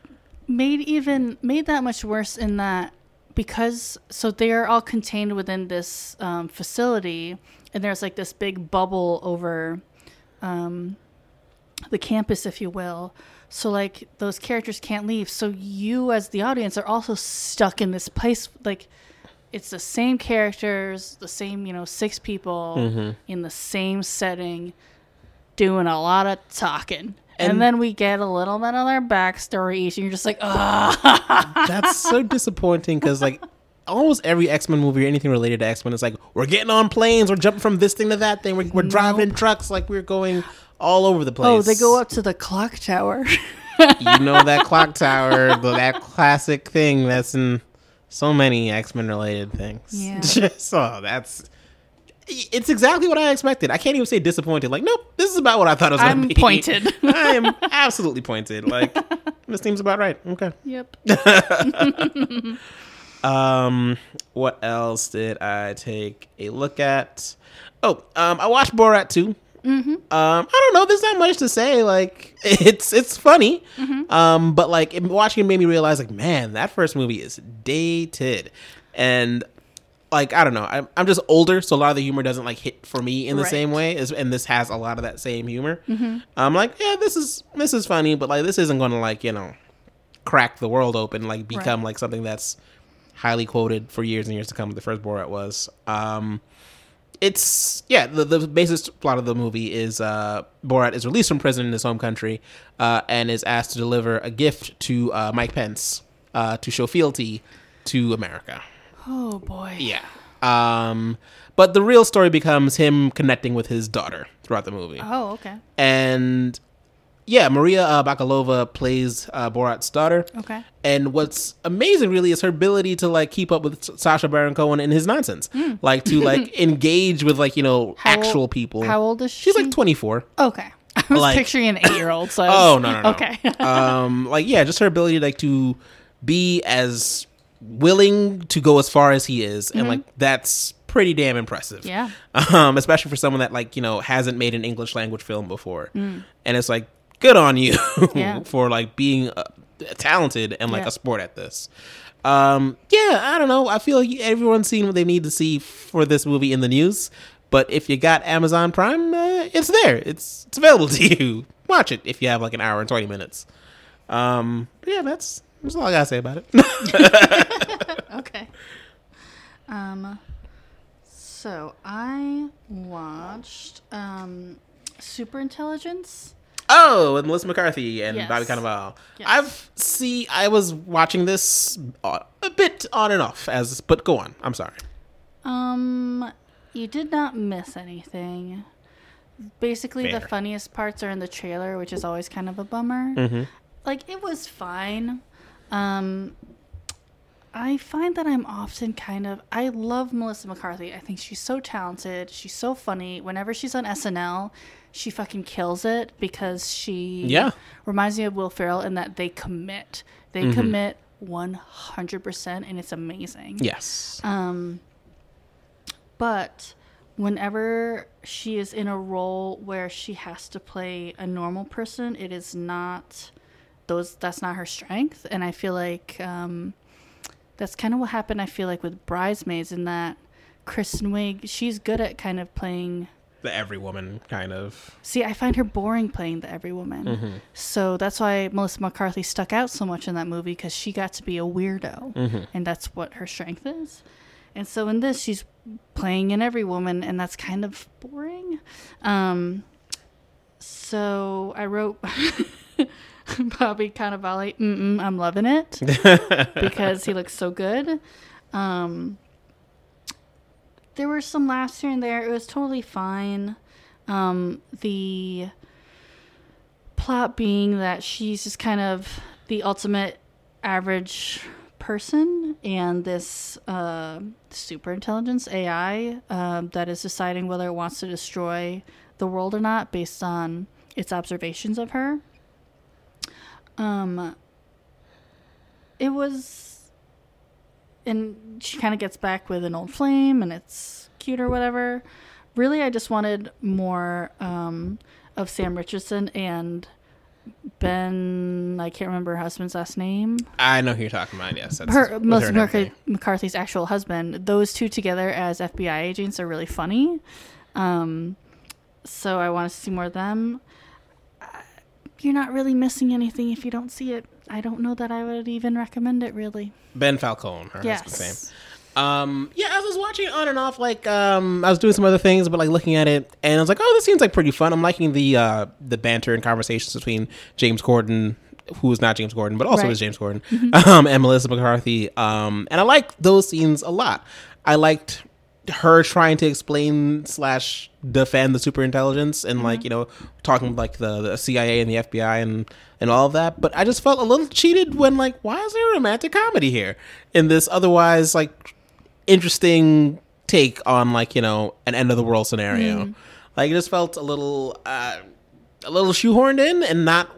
made even made that much worse in that because so they are all contained within this um, facility, and there's like this big bubble over um, the campus, if you will. So like those characters can't leave. So you as the audience are also stuck in this place. Like it's the same characters, the same, you know, six people Mm-hmm. in the same setting doing a lot of talking. And, And- then we get a little bit of their backstory each, and you're just like, ah, That's so disappointing because like almost every X Men movie or anything related to X Men is like we're getting on planes, we're jumping from this thing to that thing, we're, we're driving trucks, like we're going all over the place. oh, they go up to the clock tower. you know that clock tower, the- that classic thing that's in so many X Men related things. Yeah. Just oh, that's. It's exactly what I expected. I can't even say disappointed. Like, nope, this is about what I thought it was going to be. I'm pointed. I am absolutely pointed. Like, this seems about right. Okay. yep. Um, what else did I take a look at? Oh, um, I watched Borat too. Mm-hmm. Um, I don't know. There's not much to say. Like, it's it's funny. Um, but like it- watching it made me realize, like, man, that first movie is dated, and like I don't know. I'm I'm just older, so a lot of the humor doesn't like hit for me in the Right. same way. As, and this has a lot of that same humor. I'm like, yeah, this is this is funny, but like this isn't going to like you know crack the world open, like become like something that's highly quoted for years and years to come. The first Borat was. Um, it's yeah. The the basis plot of the movie is uh, Borat is released from prison in his home country uh, and is asked to deliver a gift to uh, Mike Pence uh, to show fealty to America. Oh boy. Yeah. Um, but the real story becomes him connecting with his daughter throughout the movie Oh, okay. and yeah, Maria uh, Bakalova plays uh, Borat's daughter. Okay. And what's amazing, really, is her ability to like keep up with Sacha Baron Cohen and his nonsense, like to like engage with like you know. How actual people. How old is she? She's like twenty four. Okay. I was Like- picturing an eight-year-old. So Oh no no no. Okay. um, like yeah, just her ability like to be as willing to go as far as he is, and like that's pretty damn impressive. Yeah. Um, especially for someone that like you know hasn't made an English language film before, and it's like good on you Yeah. for like being uh, talented and like Yeah. a sport at this. Um, yeah, I don't know. I feel like everyone's seen what they need to see for this movie in the news. But if you got Amazon Prime, uh, it's there. It's it's available to you. Watch it if you have like an hour and twenty minutes. Um, yeah, that's that's all I gotta say about it. okay. Um. So I watched um, Super Intelligence. oh, with Melissa McCarthy and Yes. Bobby Cannavale. Yes. I've see. I was watching this a bit on and off as, but go on. I'm sorry. Um, you did not miss anything. Basically, the funniest parts are in the trailer, which is always kind of a bummer. Mm-hmm. Like it was fine. Um, I find that I'm often kind of I love Melissa McCarthy. I think she's so talented. She's so funny. Whenever she's on SNL, she fucking kills it because she Yeah. reminds me of Will Ferrell in that they commit. They Mm-hmm. commit 100% and it's amazing. Yes. Um, but whenever she is in a role where she has to play a normal person, it is not those. That's not her strength, and I feel like um, that's kind of what happened. I feel like with Bridesmaids, in that Kristen Wiig, she's good at kind of playing. the every woman kind of. See, I find her boring playing the every woman. So that's why Melissa McCarthy stuck out so much in that movie because she got to be a weirdo, and that's what her strength is. And so in this, she's playing an every woman, and that's kind of boring. Um, so I wrote Bobby Cannavale, Mm-mm, I'm loving it because he looks so good. Um, there were some laughs here and there. It was totally fine. Um, the plot being that she's just kind of the ultimate average person, and this uh, super intelligence AI um, that is deciding whether it wants to destroy the world or not based on its observations of her. Um, it was, and she kind of gets back with an old flame, and it's cute or whatever. Really, I just wanted more um, of Sam Richardson and Ben. I can't remember her husband's last name. I know who you're talking about. Yes, that's Her Melissa McCarthy. McCarthy's actual husband. Those two together as FBI agents are really funny. Um, so I want to see more of them. You're not really missing anything if you don't see it. I don't know that I would even recommend it. Really. Ben Falcone, her husband's name. Yes. Um, yeah, I was watching it on and off. Like, um, I was doing some other things, but like looking at it, and I was like, "Oh, this seems like pretty fun." I'm liking the uh, the banter and conversations between James Corden, who is not James Corden, but also Right. is James Corden, um, and Melissa McCarthy. Um, and I like those scenes a lot. I liked her trying to explain slash defend the super intelligence and like you know talking like the, the CIA and the FBI and and all of that. But I just felt a little cheated when like why is there a romantic comedy here in this otherwise like interesting take on like you know an end of the world scenario. Like it just felt a little uh, a little shoehorned in and not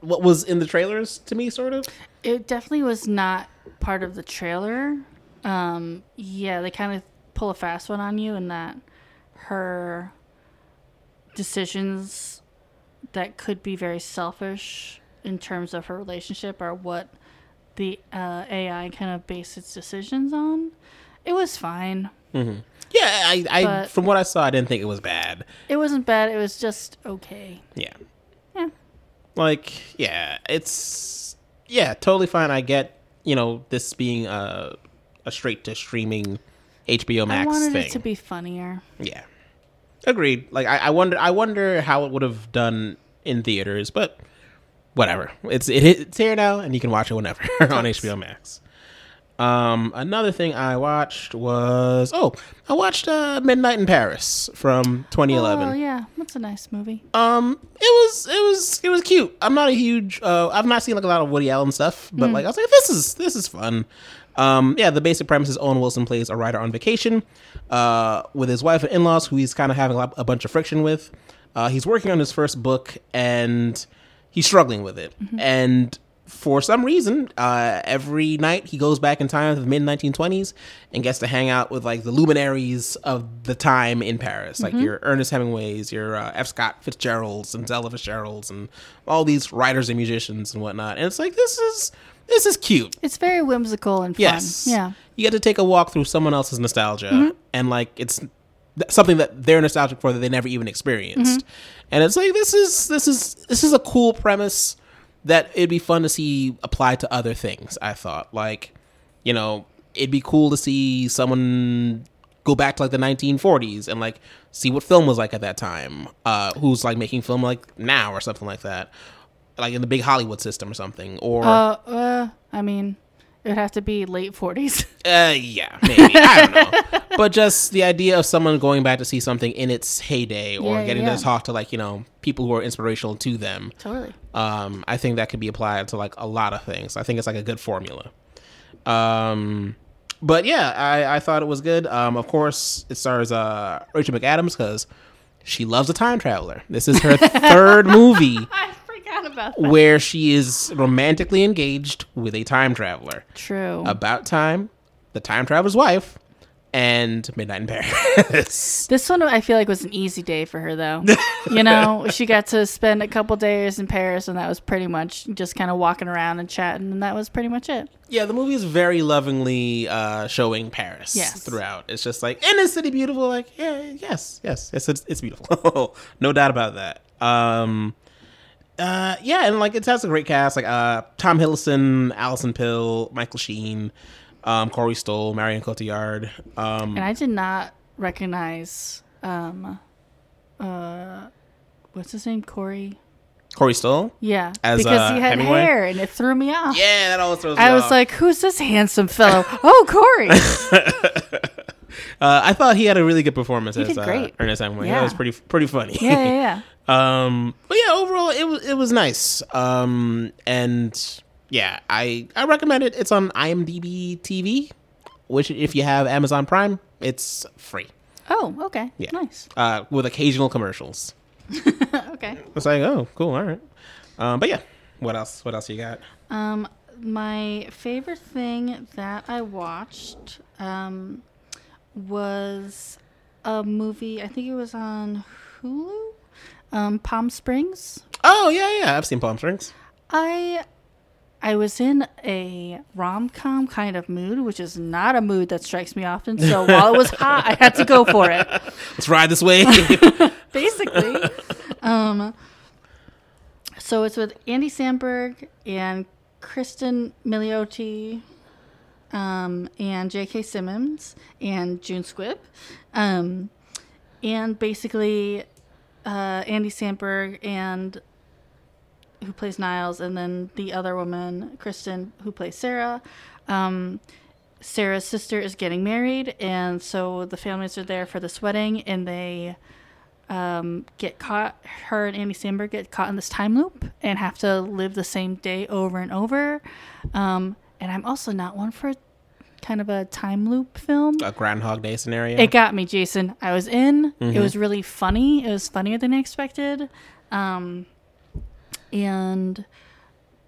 what was in the trailers to me, sort of. It definitely was not part of the trailer. Um, yeah, they kind of pull a fast one on you and that her decisions that could be very selfish in terms of her relationship are what the uh, AI kind of based its decisions on. It was fine. Yeah, I, I from what I saw, I didn't think it was bad. It wasn't bad. It was just okay. Yeah. Yeah. Like, yeah, it's yeah, totally fine. I get, you know, this being a a straight to streaming HBO Max I wanted thing. it to be funnier. yeah. Agreed. Like I, I wonder I wonder how it would have done in theaters, but whatever. It's it, it's here now and you can watch it whenever on HBO Max. Um another thing I watched was oh, I watched uh Midnight in Paris from 2011. Oh yeah, that's a nice movie. Um, it was it was it was cute. I'm not a huge. Uh, I've not seen like a lot of Woody Allen stuff, but like I was like, this is this is fun. Um, yeah, the basic premise is Owen Wilson plays a writer on vacation, uh, with his wife and in-laws, who he's kind of having a, bunch of friction with. Uh, he's working on his first book, and he's struggling with it. And for some reason, uh, every night he goes back in time to the mid 1920s and gets to hang out with like the luminaries of the time in Paris, like your Ernest Hemingways, your uh, F. Scott Fitzgeralds, and Zelda Fitzgeralds, and all these writers and musicians and whatnot. And it's like this is this is cute. It's very whimsical and fun. Yes. Yeah. You get to take a walk through someone else's nostalgia, and like it's something that they're nostalgic for that they never even experienced. And it's like this is this is this is a cool premise that it'd be fun to see applied to other things. I thought like, you know, it'd be cool to see someone go back to like the 1940s and like see what film was like at that time. Uh, who's like making film like now or something like that, like in the big Hollywood system or something, or Uh, uh, I mean, it would have to be late 40s. Uh, yeah, maybe. I don't know. But just the idea of someone going back to see something in its heyday or Yeah, getting yeah. to talk to like, you know, people who are inspirational to them. totally. Um, I think that could be applied to like a lot of things. I think it's like a good formula. Um, but yeah, I, I thought it was good. Um, of course, it stars uh, Rachel McAdams because she loves a time traveler. This is her third movie I forgot about that. where she is romantically engaged with a time traveler. True. About Time, The Time Traveler's Wife, and Midnight in Paris. this one I feel like was an easy day for her though. you know, she got to spend a couple days in Paris and that was pretty much just kind of walking around and chatting and that was pretty much it. yeah, the movie is very lovingly uh, showing Paris Yes. throughout. It's just like, in the city beautiful? Like, yeah, yes, yes, yes, it's, it's beautiful. no doubt about that. Um, uh, yeah, and like it has a great cast like uh, Tom Hiddleston, Alison Pill, Michael Sheen, um, Corey Stoll, Marion Cotillard. Um, And I did not recognize um uh what's his name? Corey. Corey Stoll. Yeah. As, because uh, he had Hemingway? hair and it threw me off. Yeah, that always throws me off. I was off. like, who's this handsome fellow? oh, Corey. Uh, I thought he had a really good performance as did uh, great. Ernest Hemingway. Yeah. That was pretty pretty funny. yeah, yeah, yeah. um, but yeah, overall it was it was nice. Um, and yeah, I I recommend it. It's on IMDb TV, which if you have Amazon Prime, it's free. Oh, okay. Yeah. Nice. Uh, with occasional commercials. okay. It's like, oh, cool, all right. Um, but yeah, what else? What else you got? Um, my favorite thing that I watched um, was a movie. I think it was on Hulu. Um, Palm Springs. Oh yeah, yeah, I've seen Palm Springs. I I was in a rom com kind of mood, which is not a mood that strikes me often. So while it was hot, I had to go for it. Let's ride this way. basically. um, so it's with Andy Samberg and Kristen Milioti. um, and J.K. Simmons and June Squibb, um, and basically uh, Andy Samberg and who plays Niles, and then the other woman, Kristen, who plays Sarah. Um, Sarah's sister is getting married, and so the families are there for this wedding, and they um, get caught. Her and Andy Samberg get caught in this time loop and have to live the same day over and over. Um, and I'm also not one for kind of a time loop film. A Groundhog Day scenario. It got me, Jason. I was in. Mm-hmm. It was really funny. It was funnier than I expected. Um, and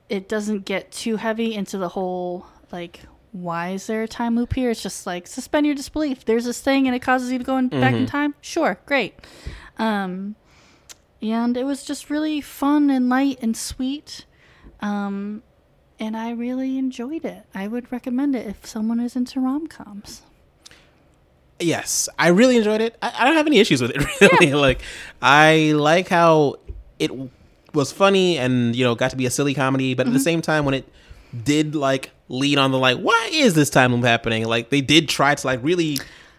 it doesn't get too heavy into the whole, like, why is there a time loop here? It's just like, suspend your disbelief. There's this thing and it causes you to go in, back Mm-hmm. in time. Sure, great. Um, and it was just really fun and light and sweet. Um, and I really enjoyed it. I would recommend it if someone is into rom coms. yes, I really enjoyed it. I, I don't have any issues with it really. Like, I like how it was funny and you know got to be a silly comedy, but Mm-hmm. at the same time when it did like lean on the like, why is this time loop happening? Like they did try to like really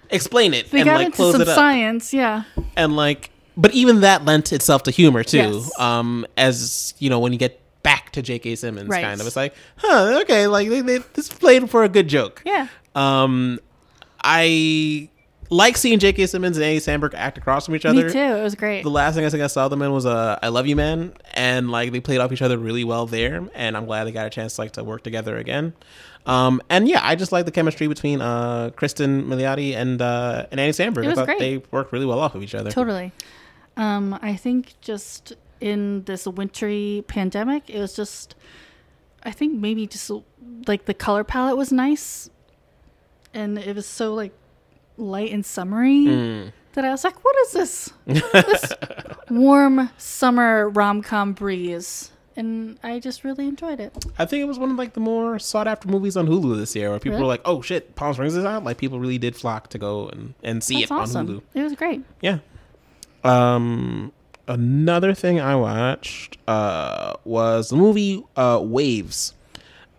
explain it They and got like into close some it up. science, yeah. and like but even that lent itself to humor too Yes. um as you know when you get back to jk simmons Right. kind of it's like huh okay like they, they this played for a good joke Yeah. um i like seeing jk simmons and andy samberg act across from each other. Me too. It was great. the last thing I think I saw them in was uh, "I Love You, Man," and like they played off each other really well there, and I'm glad they got a chance like to work together again. Um, and yeah, I just like the chemistry between uh, Kristen Milioti and uh, and Andy Samberg. It I thought great. they worked really well off of each other. Totally. Um, I think just in this wintry pandemic, it was just, I think maybe just like the color palette was nice, and it was so like light and summery Mm. that I was like, "What is this? this warm summer rom com breeze?" And I just really enjoyed it. I think it was one of like the more sought after movies on Hulu this year, where people Really? were like, "Oh shit, Palm Springs is out!" Like people really did flock to go and, and see That's it awesome. on Hulu. It was great. Yeah. Um, another thing I watched uh was the movie uh Waves.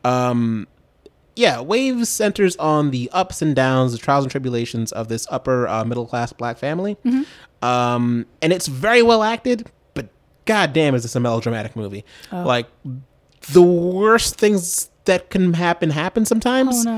Um, yeah, Waves centers on the ups and downs, the trials and tribulations of this upper uh, middle class black family. Um, and it's very well acted, but goddamn, is this a melodramatic movie? Like the worst things that can happen happen sometimes. Oh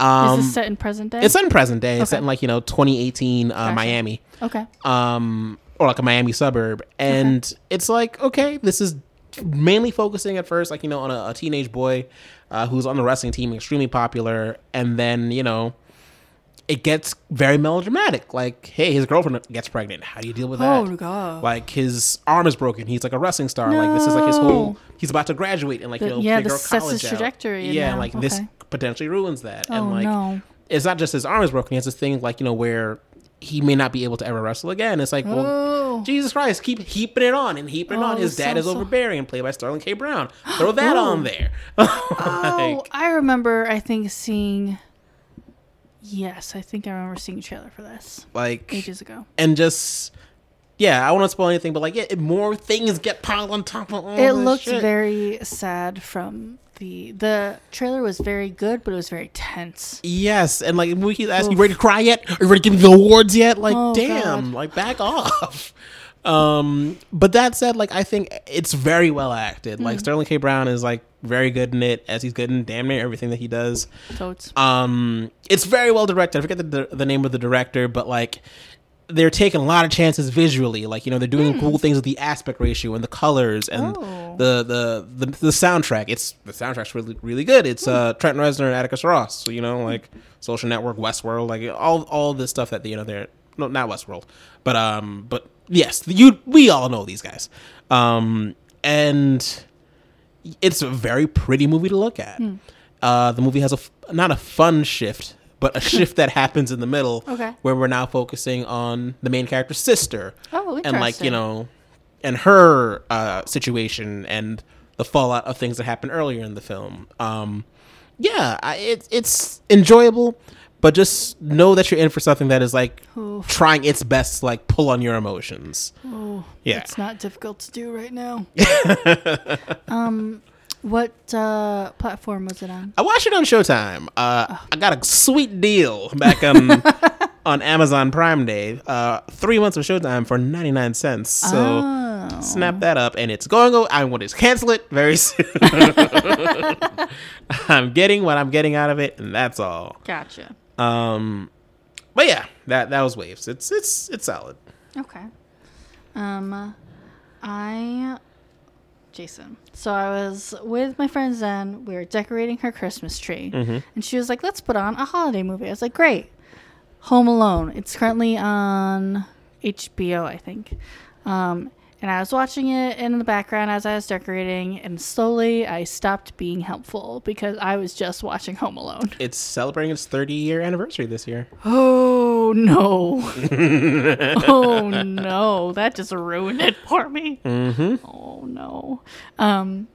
no! Um, is this set in present day? it's set in present day. It's set Okay. in like you know 2018 uh, Gotcha. Miami okay. um, or like a Miami suburb, and it's like okay, this is mainly focusing at first, like you know, on a, a teenage boy uh, who's on the wrestling team, extremely popular, and then you know, it gets very melodramatic. Like, hey, his girlfriend gets pregnant. How do you deal with that? Oh god. Like his arm is broken. He's like a wrestling star. Like this is like his whole. He's about to graduate and like The- you know yeah, figure this out sets college his out. trajectory Yeah, now. like this potentially ruins that. Oh, and like no. it's not just his arm is broken. He has this thing like you know where he may not be able to ever wrestle again. It's like well, Oh. Jesus Christ, keep heaping it on and heaping it on. Oh, His dad so- is overbearing, played by Sterling K. Brown. Throw that on there. Oh, I remember. I think seeing. Yes, I think I remember seeing a trailer for this like ages ago. and just yeah, I won't spoil anything, but like yeah, more things get piled on top of all It looked shit. very sad from the the trailer was very good, but it was very tense. Yes, and like we keep asking, you ready to cry yet? Are you ready to give me the awards yet? Like, Oh, damn, God. like back off. Um, but that said, like I think it's very well acted. Hmm. Like Sterling K. Brown is like very good in it, as he's good in damn near everything that he does. Totes. Um, it's very well directed. I forget the the name of the director, but like they're taking a lot of chances visually. Like you know they're doing cool things with the aspect ratio and the colors and. Oh. the, the the the soundtrack. It's the soundtrack's really really good. It's uh Hmm. Trent Reznor and Atticus Ross. So, you know like Social Network, Westworld, like all all this stuff that you know they're no not Westworld, but um but yes you we all know these guys. Um and it's a very pretty movie to look at. Hmm. Uh, the movie has a not a fun shift, but a shift that happens in the middle, Okay. where we're now focusing on the main character's sister, Oh, and like you know, and her uh, situation and the fallout of things that happened earlier in the film. Um, yeah, I, it's it's enjoyable, but just know that you're in for something that is like trying its best to like pull on your emotions. Oh, Yeah. it's not difficult to do right now. um, What uh, platform was it on? I watched it on Showtime. Uh, I got a sweet deal back on on Amazon Prime Day. Uh, three months of Showtime for ninety nine cents. So Oh. snap that up, and it's going. I want to cancel it very soon. I'm getting what I'm getting out of it, and that's all. Gotcha. Um, but yeah, that that was Waves. It's it's it's solid. Okay. Um, I, Jason. So I was with my friend Zen. We were decorating her Christmas tree, and she was like, "Let's put on a holiday movie." I was like, "Great." Home Alone. It's currently on HBO, I think. Um, and I was watching it in the background as I was decorating, and slowly I stopped being helpful because I was just watching Home Alone. It's celebrating its 30 year anniversary this year. Oh no. oh no. That just ruined it for me. Mm-hmm. Oh no. Um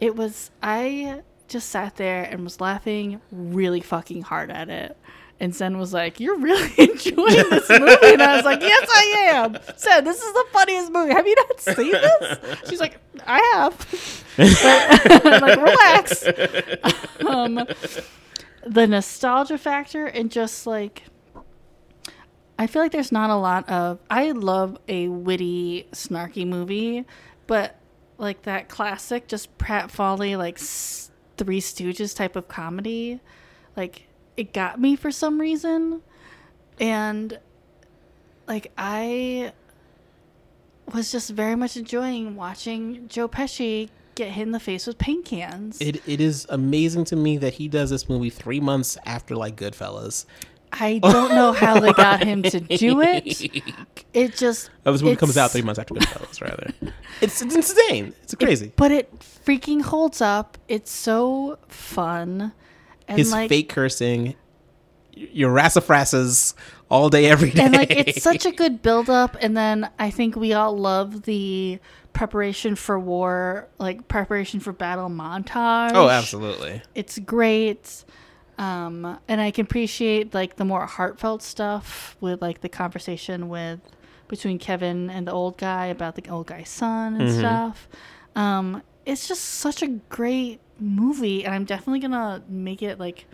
it was I just sat there and was laughing really fucking hard at it. And Zen was like, You're really enjoying this movie. And I was like, Yes, I am. Zen, this is the funniest movie. Have you not seen this? She's like, I have. But, like, relax. Um, the nostalgia factor and just like I feel like there's not a lot of I love a witty, snarky movie, but like that classic just Pratt Folly like Three Stooges type of comedy, like it got me for some reason, and like I was just very much enjoying watching Joe Pesci get hit in the face with paint cans. It, it is amazing to me that he does this movie three months after like Goodfellas. I don't know how they got him to do it. It just Oh, this movie comes out three months after Goodfellas, rather. It's, it's insane. It's crazy. but it freaking holds up. It's so fun. And His like fake cursing, your rassafrasses all day, every day. and like it's such a good build up and then I think we all love the preparation for war, like preparation for battle montage. oh, absolutely. It's great. Um, and I can appreciate like the more heartfelt stuff with like the conversation with between Kevin and the old guy about the old guy's son and stuff. Um, it's just such a great movie, and I'm definitely gonna make it like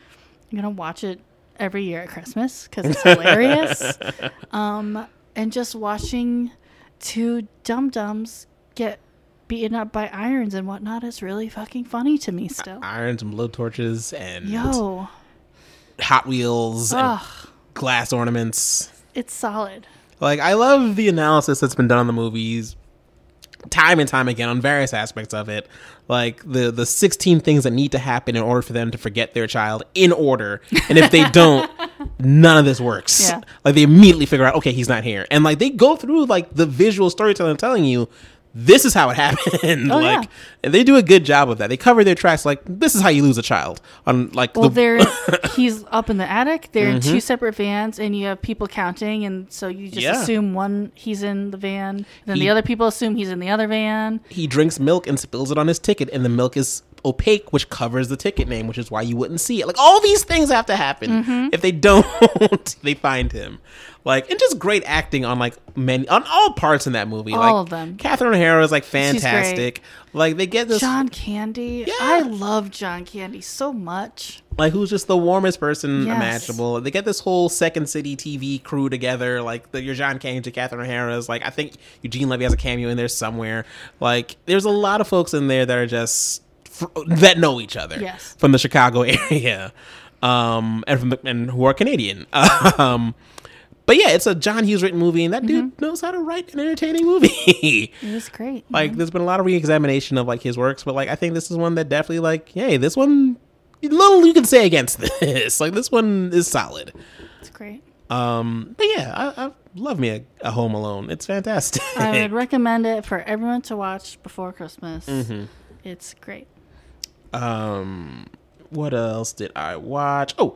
I'm gonna watch it every year at Christmas because it's hilarious. um, and just watching two dum dums get beaten up by irons and whatnot is really fucking funny to me still. Irons and blow torches and Yo, Hot Wheels and glass ornaments. it's solid. Like I love the analysis that's been done on the movies time and time again on various aspects of it. Like the the 16 things that need to happen in order for them to forget their child in order. And if they don't, none of this works. Yeah. Like they immediately figure out, okay, he's not here. And like they go through like the visual storytelling telling you this is how it happened. Oh, like yeah. they do a good job of that. They cover their tracks like this is how you lose a child on like Well, the they're he's up in the attic. They're in two mm-hmm. separate vans, and you have people counting, and so you just Yeah. assume one he's in the van, then He- the other people assume he's in the other van. he drinks milk and spills it on his ticket, and the milk is opaque, which covers the ticket name, which is why you wouldn't see it. Like all these things have to happen. Mm-hmm. If they don't, they find him. Like and just great acting on like many on all parts in that movie. All like of them. Catherine O'Hara is like fantastic. Like they get this John Candy, Yeah. I love John Candy so much. like who's just the warmest person Yes. imaginable. They get this whole Second City TV crew together, like the, your John Candy, to Catherine O'Hara's. Like I think Eugene Levy has a cameo in there somewhere. Like there's a lot of folks in there that are just that know each other. Yes. from the Chicago area, um, and from the, and who are Canadian. um, but yeah, it's a John Hughes written movie, and that dude Mm-hmm. knows how to write an entertaining movie. It was great. like there's been a lot of re-examination of like his works but like i think this is one that definitely like hey this one little you can say against this like this one is solid it's great. um but yeah i, I love me a, a home alone it's fantastic I would recommend it for everyone to watch before Christmas. Mm-hmm. It's great. Um what else did i watch oh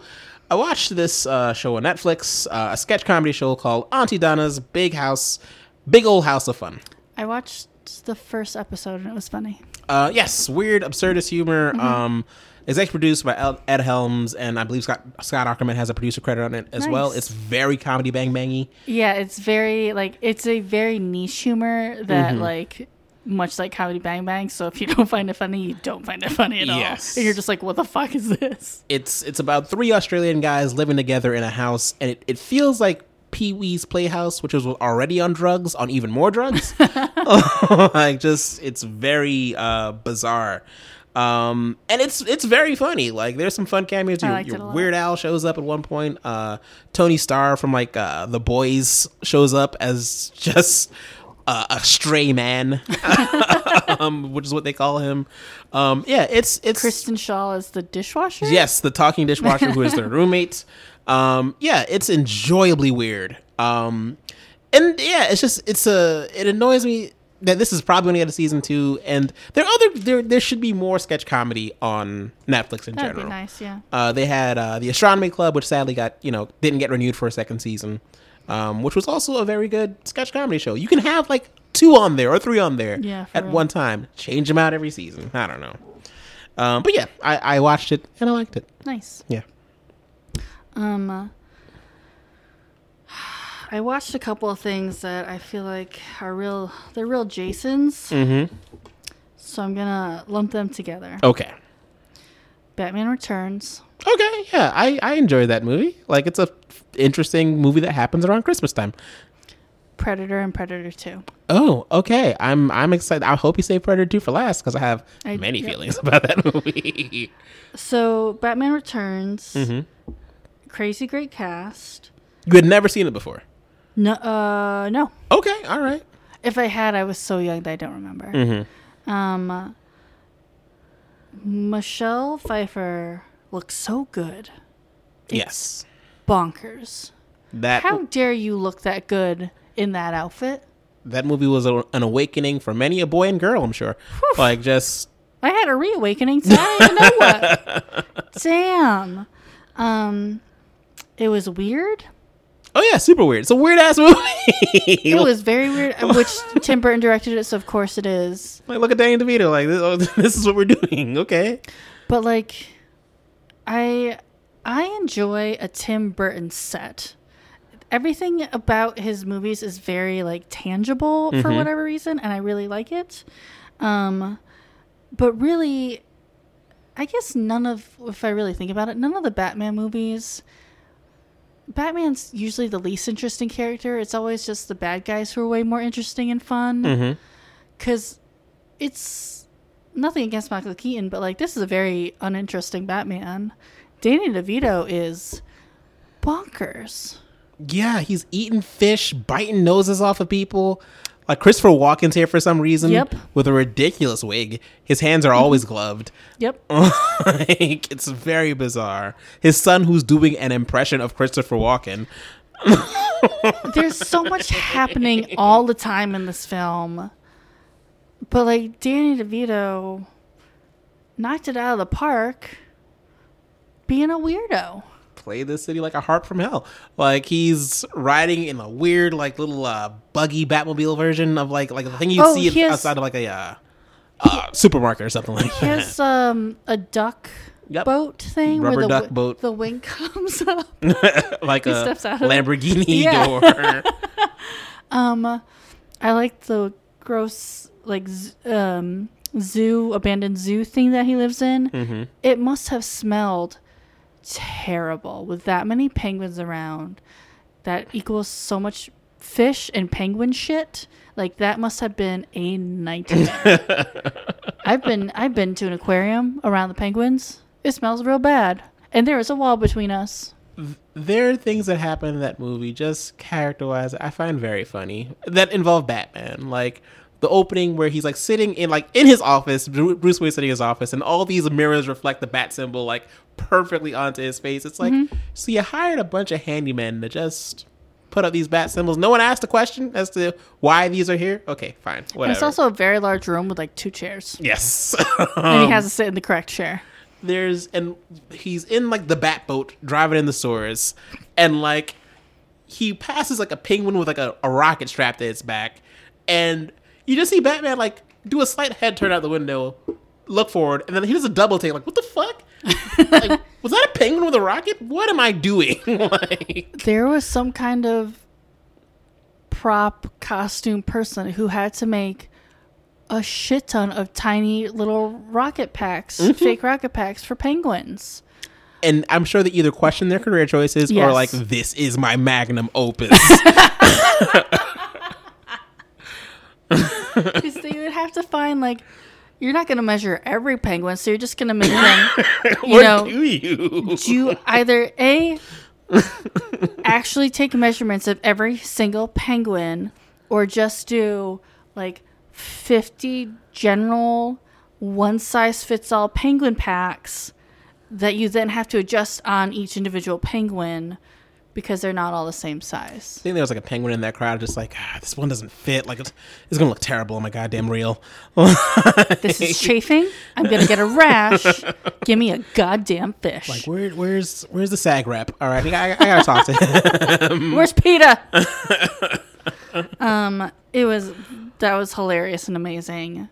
i watched this uh show on netflix uh, a sketch comedy show called Aunty Donna's big house big old house of fun I watched the first episode and it was funny. Uh, yes, weird, absurdist humor. Mm-hmm. Um, executive produced by Ed Helms, and I believe Scott Scott Aukerman has a producer credit on it as well. It's very comedy bang bangy. Yeah, it's very like it's a very niche humor that Mm-hmm. like much like Comedy Bang Bang. So if you don't find it funny, you don't find it funny at Yes. all. And you're just like, what the fuck is this? it's it's about three Australian guys living together in a house, and it, it feels like Pee Wee's Playhouse, which was already on drugs, on even more drugs. like just it's very uh, bizarre. Um, and it's it's very funny. Like there's some fun cameos. Your, your. Weird Al shows up at one point. Uh, Tony Starr from like uh, The Boys shows up as just uh, a stray man, um, which is what they call him. Um, yeah, it's it's Kristen Schaal is the dishwasher. Yes, the talking dishwasher who is their roommate. Um, yeah, it's enjoyably weird. Um, and yeah, it's just it's a it annoys me that this is probably going to get a season two, and there are other there there should be more sketch comedy on Netflix in That'd general. nice. Yeah. Uh, they had uh, the Astronomy Club, which sadly got you know didn't get renewed for a second season, um, which was also a very good sketch comedy show. You can have like two on there or three on there Yeah, at real. one time. Change them out every season. I don't know, um, but yeah, I, I watched it and I liked it. Nice. Yeah. Um, uh, I watched a couple of things that I feel like are real. They're real Jasons. Mm-hmm. So I'm gonna lump them together. Okay. Batman Returns. Okay. Yeah, I I enjoyed that movie. Like it's a f- interesting movie that happens around Christmas time. Predator and Predator 2. Oh, okay. I'm I'm excited. I hope you save Predator 2 for last because I have I- many yep. feelings about that movie. So Batman Returns, Mhm. crazy great cast. you had never seen it before. No, uh, no. Okay. All right. If I had, I was so young that I don't remember. Mm-hmm. Um, Michelle Pfeiffer looks so good. Yes. Bonkers. That How dare you look that good in that outfit? that movie was a, an awakening for many a boy and girl. I'm sure. Like just I had a reawakening. So I don't know what. Damn. Um, it was weird. Oh yeah, super weird. It's a weird ass movie. It was very weird. Which Tim Burton directed it, so of course it is. like look at Danny DeVito. Like this, oh, this is what we're doing. Okay. But like, I I enjoy a Tim Burton set. Everything about his movies is very like tangible for Mhm. whatever reason, and I really like it. Um, but really, I guess none of, if I really think about it, none of the Batman movies. Batman's usually the least interesting character. It's always just the bad guys who are way more interesting and fun Mm-hmm. because it's nothing against Michael Keaton, but like this is a very uninteresting Batman. Danny DeVito is bonkers. Yeah, he's eating fish, biting noses off of people. Like Christopher Walken's here for some reason. Yep. With a ridiculous wig. His hands are always mm-hmm. gloved. Yep. like, it's very bizarre. His son, who's doing an impression of Christopher Walken. There's so much happening all the time in this film. But like Danny DeVito knocked it out of the park being a weirdo. Play the city like a harp from hell. Like he's riding in a weird, like little uh, buggy Batmobile version of like like the thing you Oh, see has- outside of like a uh, uh, supermarket or something like He that. has um a duck Yep. boat thing Rubber where the duck wi- boat. the wing comes up. like He a steps out of it. Lamborghini Yeah. door. Um, I like the gross like um zoo abandoned zoo thing that he lives in. hmm It must have smelled terrible with that many penguins around. That equals so much fish and penguin shit. Like that must have been a nightmare. I've been I've been to an aquarium around the penguins. It smells real bad. And there is a wall between us. there are things that happen in that movie just character wise i find very funny that involve batman like the opening where he's like sitting in like in his office bruce wayne sitting in his office and all these mirrors reflect the bat symbol like perfectly onto his face. It's like mm-hmm. so you hired a bunch of handymen to just put up these bat symbols. No one asked a question as to why these are here? Okay fine And whatever. it's also a very large room with like two chairs. yes. And he has to sit in the correct chair. there's and he's in like the bat boat driving in the sewers and like he passes like a penguin with like a, a rocket strapped to its back and you just see batman like do a slight head turn out the window look forward and then he does a double take like what the fuck like, was that a penguin with a rocket what am i doing like There was some kind of prop costume person who had to make a shit ton of tiny little rocket packs, Mm-hmm. fake rocket packs for penguins. And I'm sure they either question their career choices or like, this is my magnum opus. Because they would have to find like you're not going to measure every penguin, so you're just going to make them. You know, do you? do you either a actually take measurements of every single penguin, or just do like 50 general one size fits all penguin packs that you then have to adjust on each individual penguin because they're not all the same size. I think there was like a penguin in that crowd, just like ah, this one doesn't fit. Like it's, it's gonna look terrible on my goddamn reel. This is chafing. I'm gonna get a rash. Give me a goddamn fish. Like where, where's where's the SAG rep? All right, I, I, I gotta talk to him. Where's PETA? um, it was that was hilarious and amazing.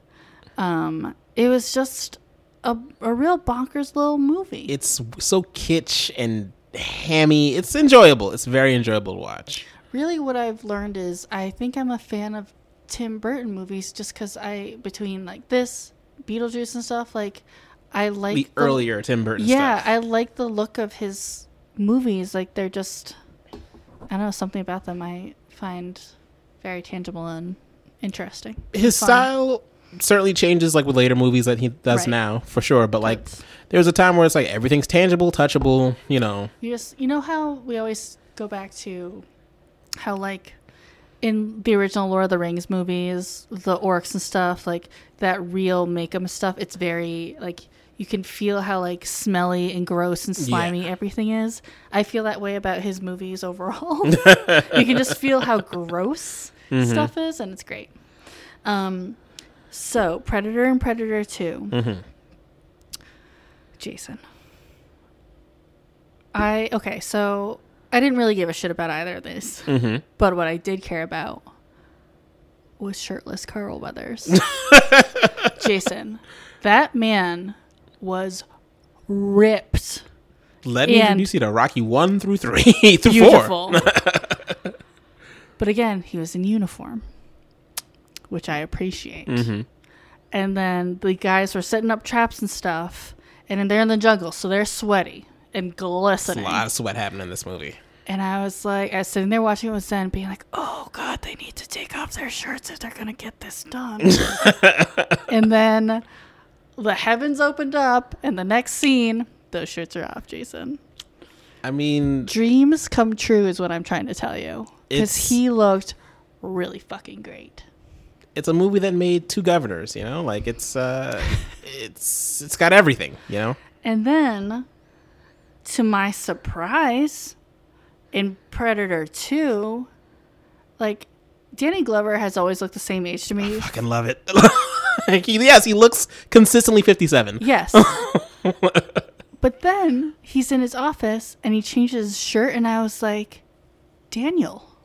Um, it was just a a real bonkers little movie. It's so kitsch and hammy. It's enjoyable. It's very enjoyable to watch. really, what I've learned is I think I'm a fan of Tim Burton movies just because I between like this Beetlejuice and stuff like I like The earlier Tim Burton Yeah, stuff. I like the look of his movies. Like they're just, I don't know, something about them I find very tangible and interesting. His Fun. style certainly changes like with later movies that he does Right. now, for sure. But like there was a time where it's like everything's tangible, touchable, you know. You just, you know how we always go back to how like in the original Lord of the Rings movies, the orcs and stuff, like that real makeup stuff. It's very like you can feel how like smelly and gross and slimy everything is. I feel that way about his movies overall. you can just feel how gross stuff is, and it's great. Um, so Predator and Predator 2 Jason. I okay, so I didn't really give a shit about either of these, Mm-hmm. but what I did care about was shirtless Carl Weathers. Jason, that man was ripped, Let me introduce you to Rocky one through three through four. beautiful. but again, he was in uniform, which I appreciate. Mm-hmm. And then the guys were setting up traps and stuff, and then they're in the jungle, so they're sweaty and glistening. A lot of sweat happened in this movie. And I was like, I was sitting there watching it with Zen, being like, oh God, they need to take off their shirts if they're going to get this done. and then the heavens opened up, and the next scene, those shirts are off, Jason. I mean, Dreams come true, is what I'm trying to tell you. Because he looked really fucking great. It's a movie that made two governors. You know, like it's uh, it's it's got everything. You know, And then, to my surprise, in Predator 2, like, Danny Glover has always looked the same age to me. I fucking love it. Like, he- yes, he looks consistently fifty-seven. Yes. but then he's in his office and he changes his shirt, and I was like, Daniel,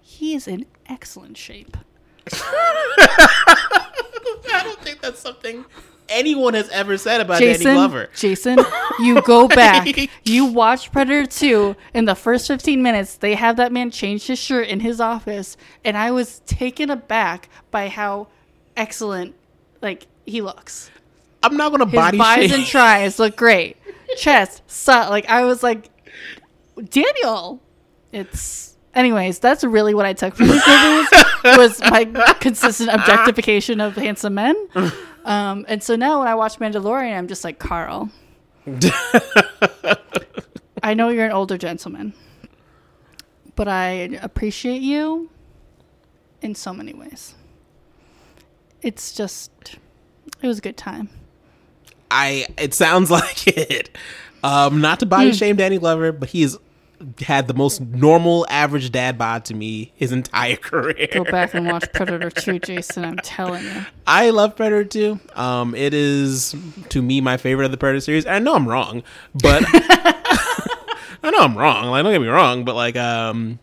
he is in excellent shape. I don't think that's something anyone has ever said about Danny Jason, Glover. Jason, you go back. You watch Predator 2. In the first 15 minutes, they have that man change his shirt in his office, and I was taken aback by how excellent, like, he looks. I'm not gonna His body buys shame. and tries look great. Chest, sut, like I was like, Daniel. It's anyways. That's really what I took from these movies was my consistent objectification of handsome men. Um, and so now when I watch Mandalorian, I'm just like Carl. I know you're an older gentleman, but I appreciate you in so many ways. It's just, it was a good time. I it sounds like it. Um, not to body Hmm. shame Danny Glover, but he has had the most normal average dad bod to me his entire career. Go back and watch Predator 2, Jason. I'm telling you. I love Predator 2. Um, it is to me my favorite of the Predator series. And I know I'm wrong, but I know I'm wrong. Like, don't get me wrong, but like, um,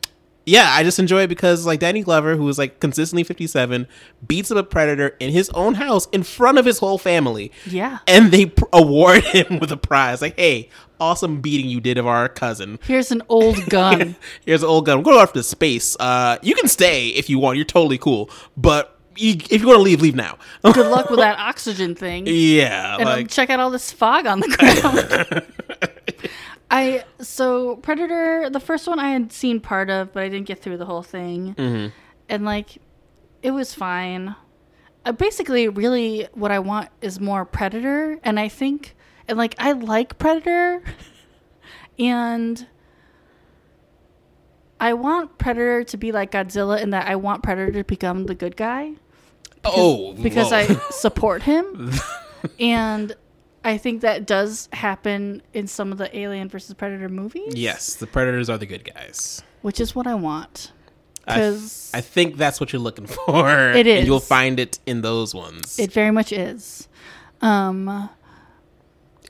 yeah, I just enjoy it because like Danny Glover, who is like consistently 57, beats up a predator in his own house in front of his whole family. Yeah. and they pr- award him with a prize. Like, hey, awesome beating you did of our cousin. Here's an old gun. Here's an old gun. We're going off to space. Uh, you can stay if you want. You're totally cool, but you, if you're gonna leave, leave now. Good luck with that oxygen thing. yeah, and like check out all this fog on the ground. I so Predator, the first one I had seen part of, but I didn't get through the whole thing, Mm-hmm. and like it was fine. Uh, basically, really, what I want is more Predator, and I think, and like I like Predator, and I want Predator to be like Godzilla in that I want Predator to become the good guy oh, because whoa. I support him. and I think that does happen in some of the Alien versus Predator movies. yes, the predators are the good guys. Which is what I want. I, th- I think that's what you're looking for. It and you'll find it in those ones, It very much is. Um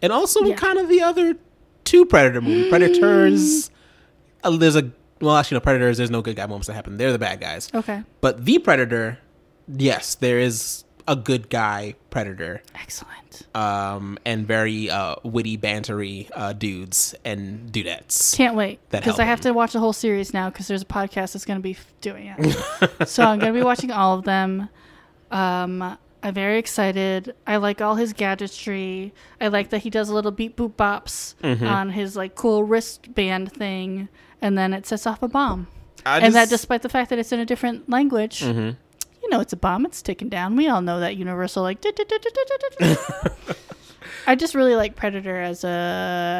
and also Yeah. kind of the other two predator movies. Predators. Uh, there's a well, actually, no predators. There's no good guy moments that happen. They're the bad guys. okay. But the predator, yes, there is a good guy predator. Excellent. um, and very uh, witty, bantery uh, dudes and dudettes. Can't wait That because I have to watch the whole series now because there's a podcast that's going to be doing it. so I'm going to be watching all of them. Um, I'm very excited. I like all his gadgetry. I like that he does a little beep boop bops Mm-hmm. on his like cool wristband thing, and then it sets off a bomb. I and that despite the fact that it's in a different language. Mhm. Know, it's a bomb. It's ticking down. We all know that universal like. I just really like Predator as a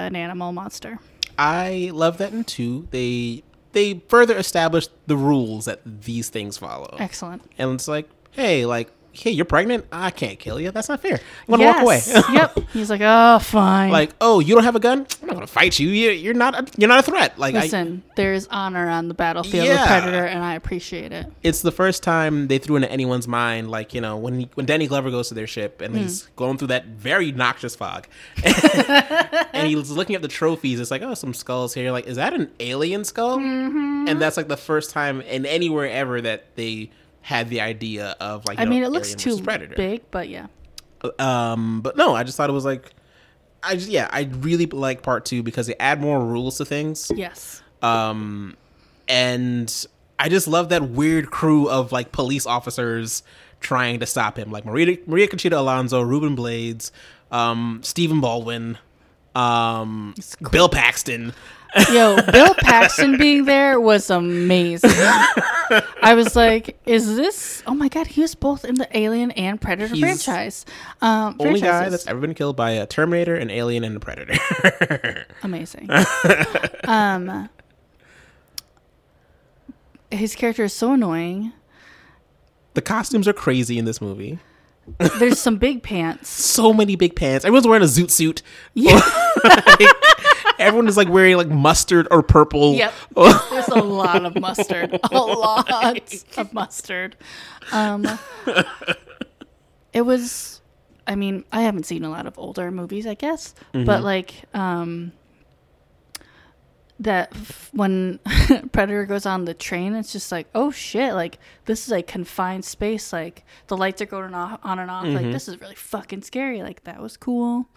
an animal monster. I love that in two. They they further established the rules that these things follow, Excellent. and it's like, hey, like, hey, you're pregnant. I can't kill you. That's not fair. I'm gonna walk away. yep. He's like, oh, fine. like, oh, you don't have a gun. I'm not gonna fight you. you you're not. A, you're not a threat. Like, I, listen, there is honor on the battlefield Yeah. with Predator, and I appreciate it. it's the first time they threw into anyone's mind, like you know, when he, when Danny Glover goes to their ship and he's mm. going through that very noxious fog, and he's looking at the trophies. It's like, oh, some skulls here. Like, is that an alien skull? Mm-hmm. And that's like the first time in anywhere ever that they had the idea of like. I mean, know, it looks too Predator. big, but yeah. Um, but no, I just thought it was like, I just yeah, I really like part two because they add more rules to things. Yes. Um, and I just love that weird crew of like police officers trying to stop him, like Maria Maria Conchita Alonso, Ruben Blades, um, Stephen Baldwin, um, Bill Paxton. Yo, Bill Paxton being there was amazing. I was like, is this? Oh my god, he was both in the Alien and Predator He's franchise. Um, Only guy that's ever been killed by a Terminator, an Alien, and a Predator. amazing. um, his character is so annoying. the costumes are crazy in this movie. There's some big pants. So many big pants. Everyone's wearing a zoot suit. Yeah. Everyone is like wearing like mustard or purple. Yep. There's a lot of mustard. A lot of mustard. Um, it was, I mean, I haven't seen a lot of older movies, I guess, but like, um, that f- when Predator goes on the train, it's just like, oh shit, like this is a confined space. Like the lights are going off, on and off. Like this is really fucking scary. Like that was cool.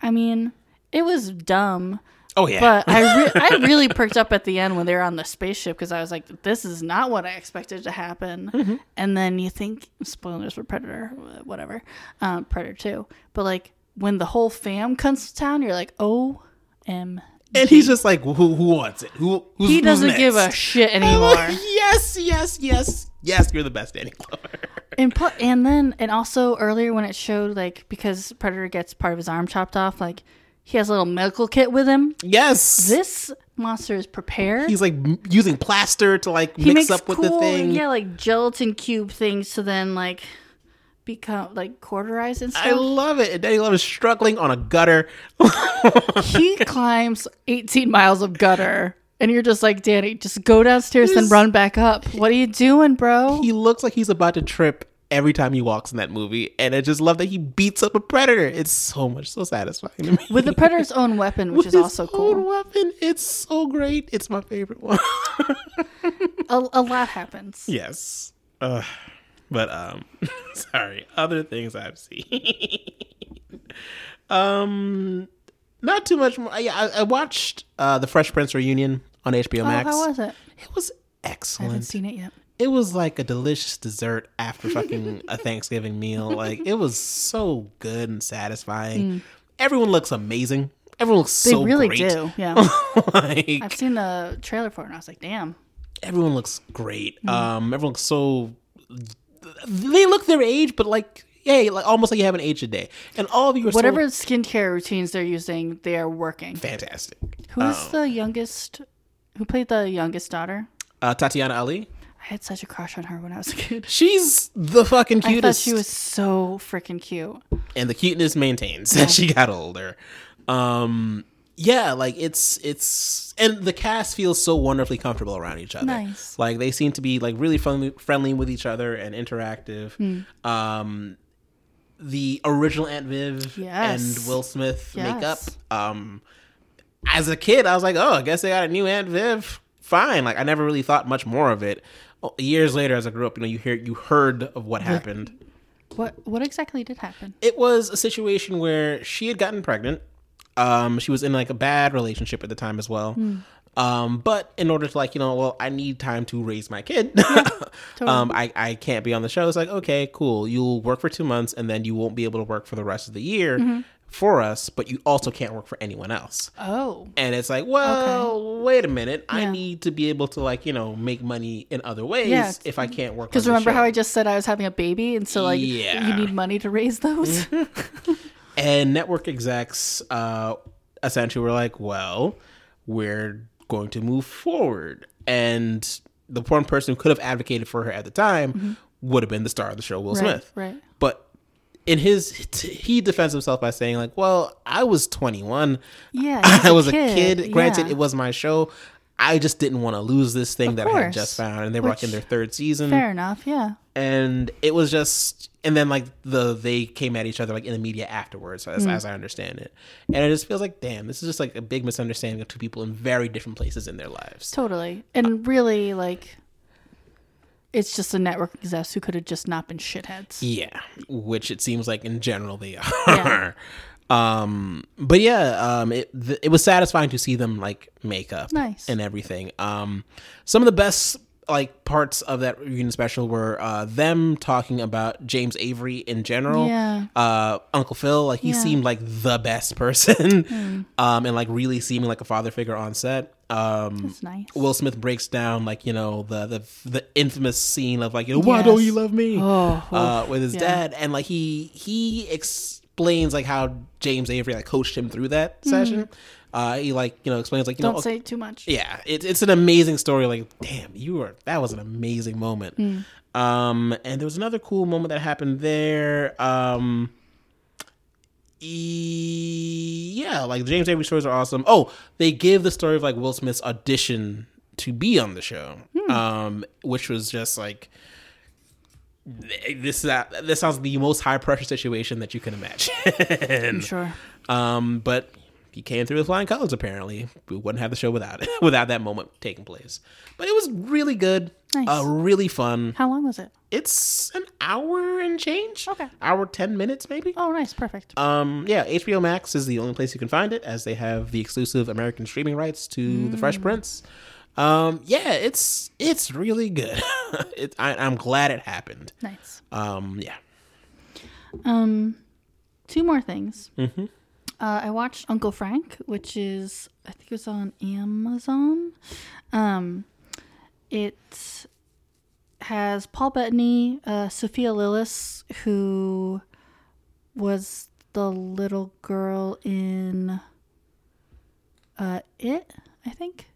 I mean, it was dumb. Oh yeah. But I, re- I really perked up at the end when they were on the spaceship because I was like, this is not what I expected to happen. Mm-hmm. And then you think, spoilers for Predator, whatever, um, Predator 2. But like when the whole fam comes to town, you're like, oh, M. and he's just like, who, who wants it? Who who's, He doesn't give a shit anymore. yes, yes, yes, yes. You're the best, Danny Glover. and put, and then and also earlier when it showed like because Predator gets part of his arm chopped off, like he has a little medical kit with him. Yes. This monster is prepared. he's like m- using plaster to like he mix up with cool, the thing. yeah, like gelatin cube things to then like become like cauterize and stuff. I love it. And Danny is struggling on a gutter. he climbs 18 miles of gutter, and you're just like, Danny, just go downstairs and run back up. What are you doing, bro? he looks like he's about to trip every time he walks in that movie. And I just love that he beats up a predator. It's so much so satisfying to me. with the predator's own weapon, which With is also own cool. weapon. It's so great. It's my favorite one. A, a lot happens. yes. Ugh. but um sorry, other things I've seen. um not too much more. Yeah, I, I watched uh The Fresh Prince reunion on HBO Oh, Max. how was it? It was excellent. I haven't seen it yet. It was like a delicious dessert after fucking a Thanksgiving meal. Like it was so good and satisfying. Everyone looks amazing. Everyone looks Mm. They so really great. do. Yeah. like I've seen the trailer for it and I was like, damn. everyone looks great. Mm. Um, everyone looks so. They look their age, but like, hey, like almost like you haven't aged a day. And all of you are Whatever so skincare routines they're using, they are working. fantastic. Who's Oh. the youngest? Who played the youngest daughter? Uh, Tatiana Ali, I had such a crush on her when I was a kid. she's the fucking I thought cutest. she was so freaking cute. and the cuteness maintains as she got older. Um, yeah, like it's it's and the cast feels so wonderfully comfortable around each other. Nice. Like they seem to be like really friendly, friendly with each other and interactive. Hmm. Um, the original Aunt Viv Yes. and Will Smith makeup. Um, as a kid, I was like, oh, I guess they got a new Aunt Viv. Fine. Like I never really thought much more of it. Oh, Years later, as I grew up, you know, you hear you heard of what happened What what exactly did happen? it was a situation where she had gotten pregnant. Um, she was in like a bad relationship at the time as well. Um, but in order to like, you know, well, I need time to raise my kid. um, I, I can't be on the show. It's like, okay, cool. You'll work for two months and then you won't be able to work for the rest of the year for us, but you also can't work for anyone else. Oh, And it's like, well, wait a minute. I need to be able to like, you know, make money in other ways Yeah. if I can't work. because remember how I just said I was having a baby, and so like Yeah. you need money to raise those. And network execs uh, essentially were like, well, we're going to move forward. And the one person who could have advocated for her at the time would have been the star of the show, Will Mm-hmm. right, Smith. right. In his, he defends himself by saying, like, well, I was 21. Yeah, I was a kid. Granted, yeah. it was my show. I just didn't want to lose this thing Of that I had just found. And they were like in their third season fair enough. Yeah, and it was just and then like the they came at each other like in the media afterwards as, hmm. as i understand it and it just feels like damn this is just like a big misunderstanding of two people in very different places in their lives totally. And really, like, it's just the network execs who could have just not been shitheads. yeah which it seems like in general they are Yeah. um but yeah um it th- it was satisfying to see them like make up Nice. and everything um some of the best like parts of that reunion special were uh them talking about james avery in general Yeah. uh uncle phil like he Yeah. seemed like the best person um and like really seeming like a father figure on set um nice. will smith breaks down like you know the the, the infamous scene of like you know why don't you love me Oh, uh with his yeah. dad and like he he explains like how james avery like coached him through that session uh he like you know explains like you Mm-hmm. Don't know say too much. yeah, it's it's an amazing story. Like, damn, you were that was an amazing moment. Hmm. Um, and there was another cool moment that happened there. Um, yeah, like James Avery stories are awesome. Oh, they give the story of like Will Smith's audition to be on the show, Hmm. um, which was just like this. That this sounds like the most high pressure situation that you can imagine. I'm sure. Um, but he came through with flying colors. Apparently, we wouldn't have the show without it, without that moment taking place. But it was really good, Nice. uh, really fun. How long was it? It's an hour and change. Okay. hour ten minutes maybe. Oh, nice, perfect. Um, yeah, HBO Max is the only place you can find it, as they have the exclusive American streaming rights to The Mm. Fresh Prince. Um, yeah, it's it's really good. it, I, I'm glad it happened. Nice. Um, yeah. Um, two more things. Mm-hmm. Uh, I watched Uncle Frank, which is I think it was on Amazon. Um, it has Paul Bettany, uh, Sophia Lillis, who was the little girl in uh, It, I think,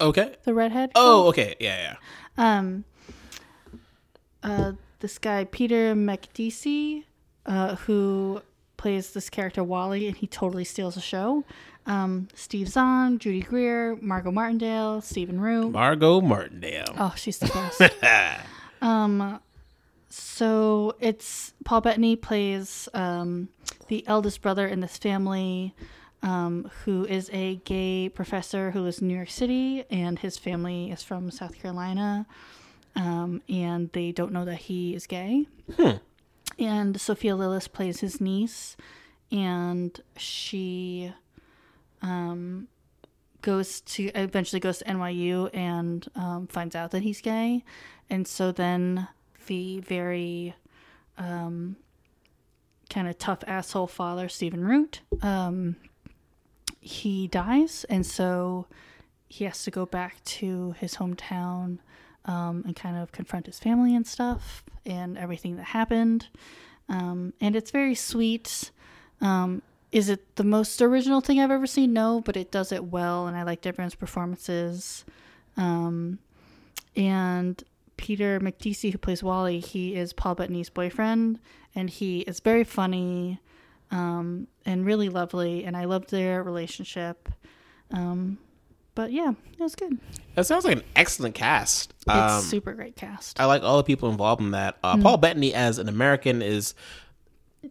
Okay. the redhead. Oh, okay. Yeah, yeah. um uh this guy Peter Macdissi uh who plays this character Wally and he totally steals the show. Um Steve Zahn, Judy Greer, Margot Martindale, Stephen Root. Margot Martindale. Oh, she's the best. um so it's Paul Bettany plays um the eldest brother in this family um, who is a gay professor who lives in New York City, and his family is from South Carolina, um, and they don't know that he is gay. And Sophia Lillis plays his niece, and she um, goes to eventually goes to NYU and um, finds out that he's gay, and so then the very um, kind of tough asshole father Stephen Root, um, he dies, and so he has to go back to his hometown um, and kind of confront his family and stuff and everything that happened. Um, and it's very sweet. Um, is it the most original thing I've ever seen? No, but it does it well, and I liked everyone's performances. Um, and Peter Macdissi, who plays Wally, he is Paul Bettany's boyfriend, and he is very funny um, and really lovely, and I loved their relationship. Um, but yeah, it was good. That sounds like an excellent cast. It's Um, super great cast. I like all the people involved in that. Mm. Uh, Paul Bettany as an American is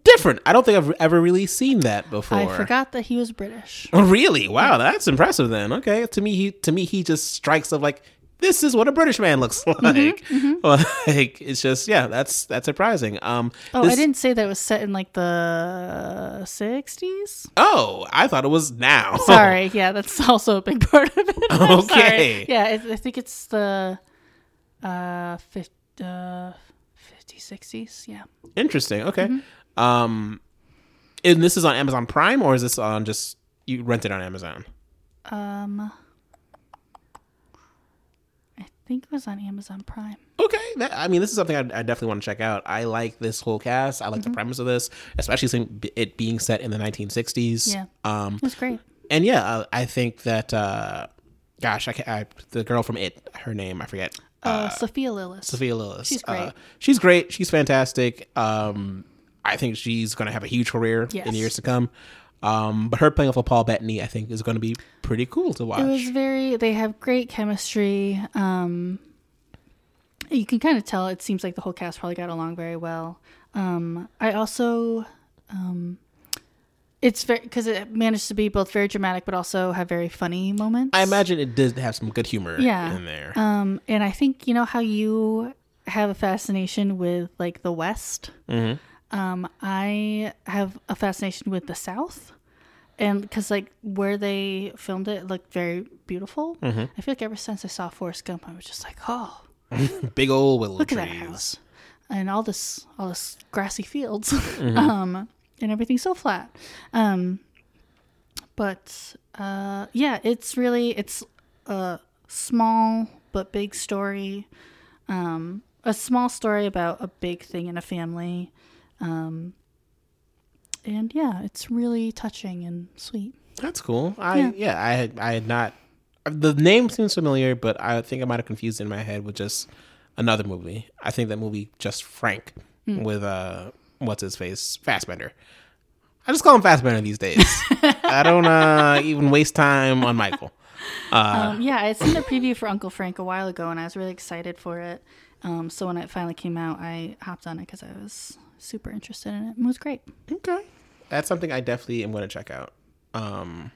different. I don't think I've ever really seen that before. I forgot that he was British. Oh, really? Wow, that's impressive. Then okay, to me, he to me he just strikes of like this is what a British man looks like. Like it's just yeah, that's that's surprising. Um, Oh, this- I didn't say that it was set in like the 60s. Oh, I thought it was now. Sorry, yeah, that's also a big part of it. Okay. Yeah, it, I think it's the uh, 50, uh 50s, 60s. Yeah. Interesting. Okay. Mm-hmm. Um, and this is on Amazon Prime, or is this on just you rent it on Amazon? Um, I think it was on Amazon Prime. Okay, that, I mean, this is something I, I definitely want to check out. I like this whole cast. I like Mm-hmm. the premise of this, especially since it being set in the 1960s. Yeah. Um, It was great. and yeah, uh, I think that. Uh, gosh, I, can't, I the girl from It, her name I forget. Uh, Sophia Lillis. Sophia Lillis. She's Uh, great. she's great. She's fantastic. Um, I think she's going to have a huge career in years to come. Um, but her playing off of Paul Bettany, I think, is going to be pretty cool to watch. It was very. They have great chemistry. Um, you can kind of tell. It seems like the whole cast probably got along very well. Um, I also, um, it's very because it managed to be both very dramatic but also have very funny moments. I imagine it did have some good humor Yeah. in there. Um, and I think you know how you have a fascination with like the West. Mhm. Um, I have a fascination with the South, and because like where they filmed it looked very beautiful. Mm-hmm. I feel like ever since I saw Forrest Gump, I was just like, oh, Big old willow look trees. at that house and all this all this grassy fields, Mm-hmm. um, and everything's so flat. Um, but uh, yeah, it's really it's a small but big story. Um, a small story about a big thing in a family. Um, and yeah, it's really touching and sweet. That's cool. I Yeah. yeah, I had I had not the name seems familiar, but I think I might have confused it in my head with just another movie. I think that movie just Frank Hmm. with uh what's his face Fassbender. I just call him Fassbender these days. I don't uh even waste time on Michael. Uh, Um, yeah, I had seen the preview for Uncle Frank a while ago, and I was really excited for it. Um, so when it finally came out, I hopped on it because I was super interested in it. It was great. Okay. That's something I definitely am going to check out. Um,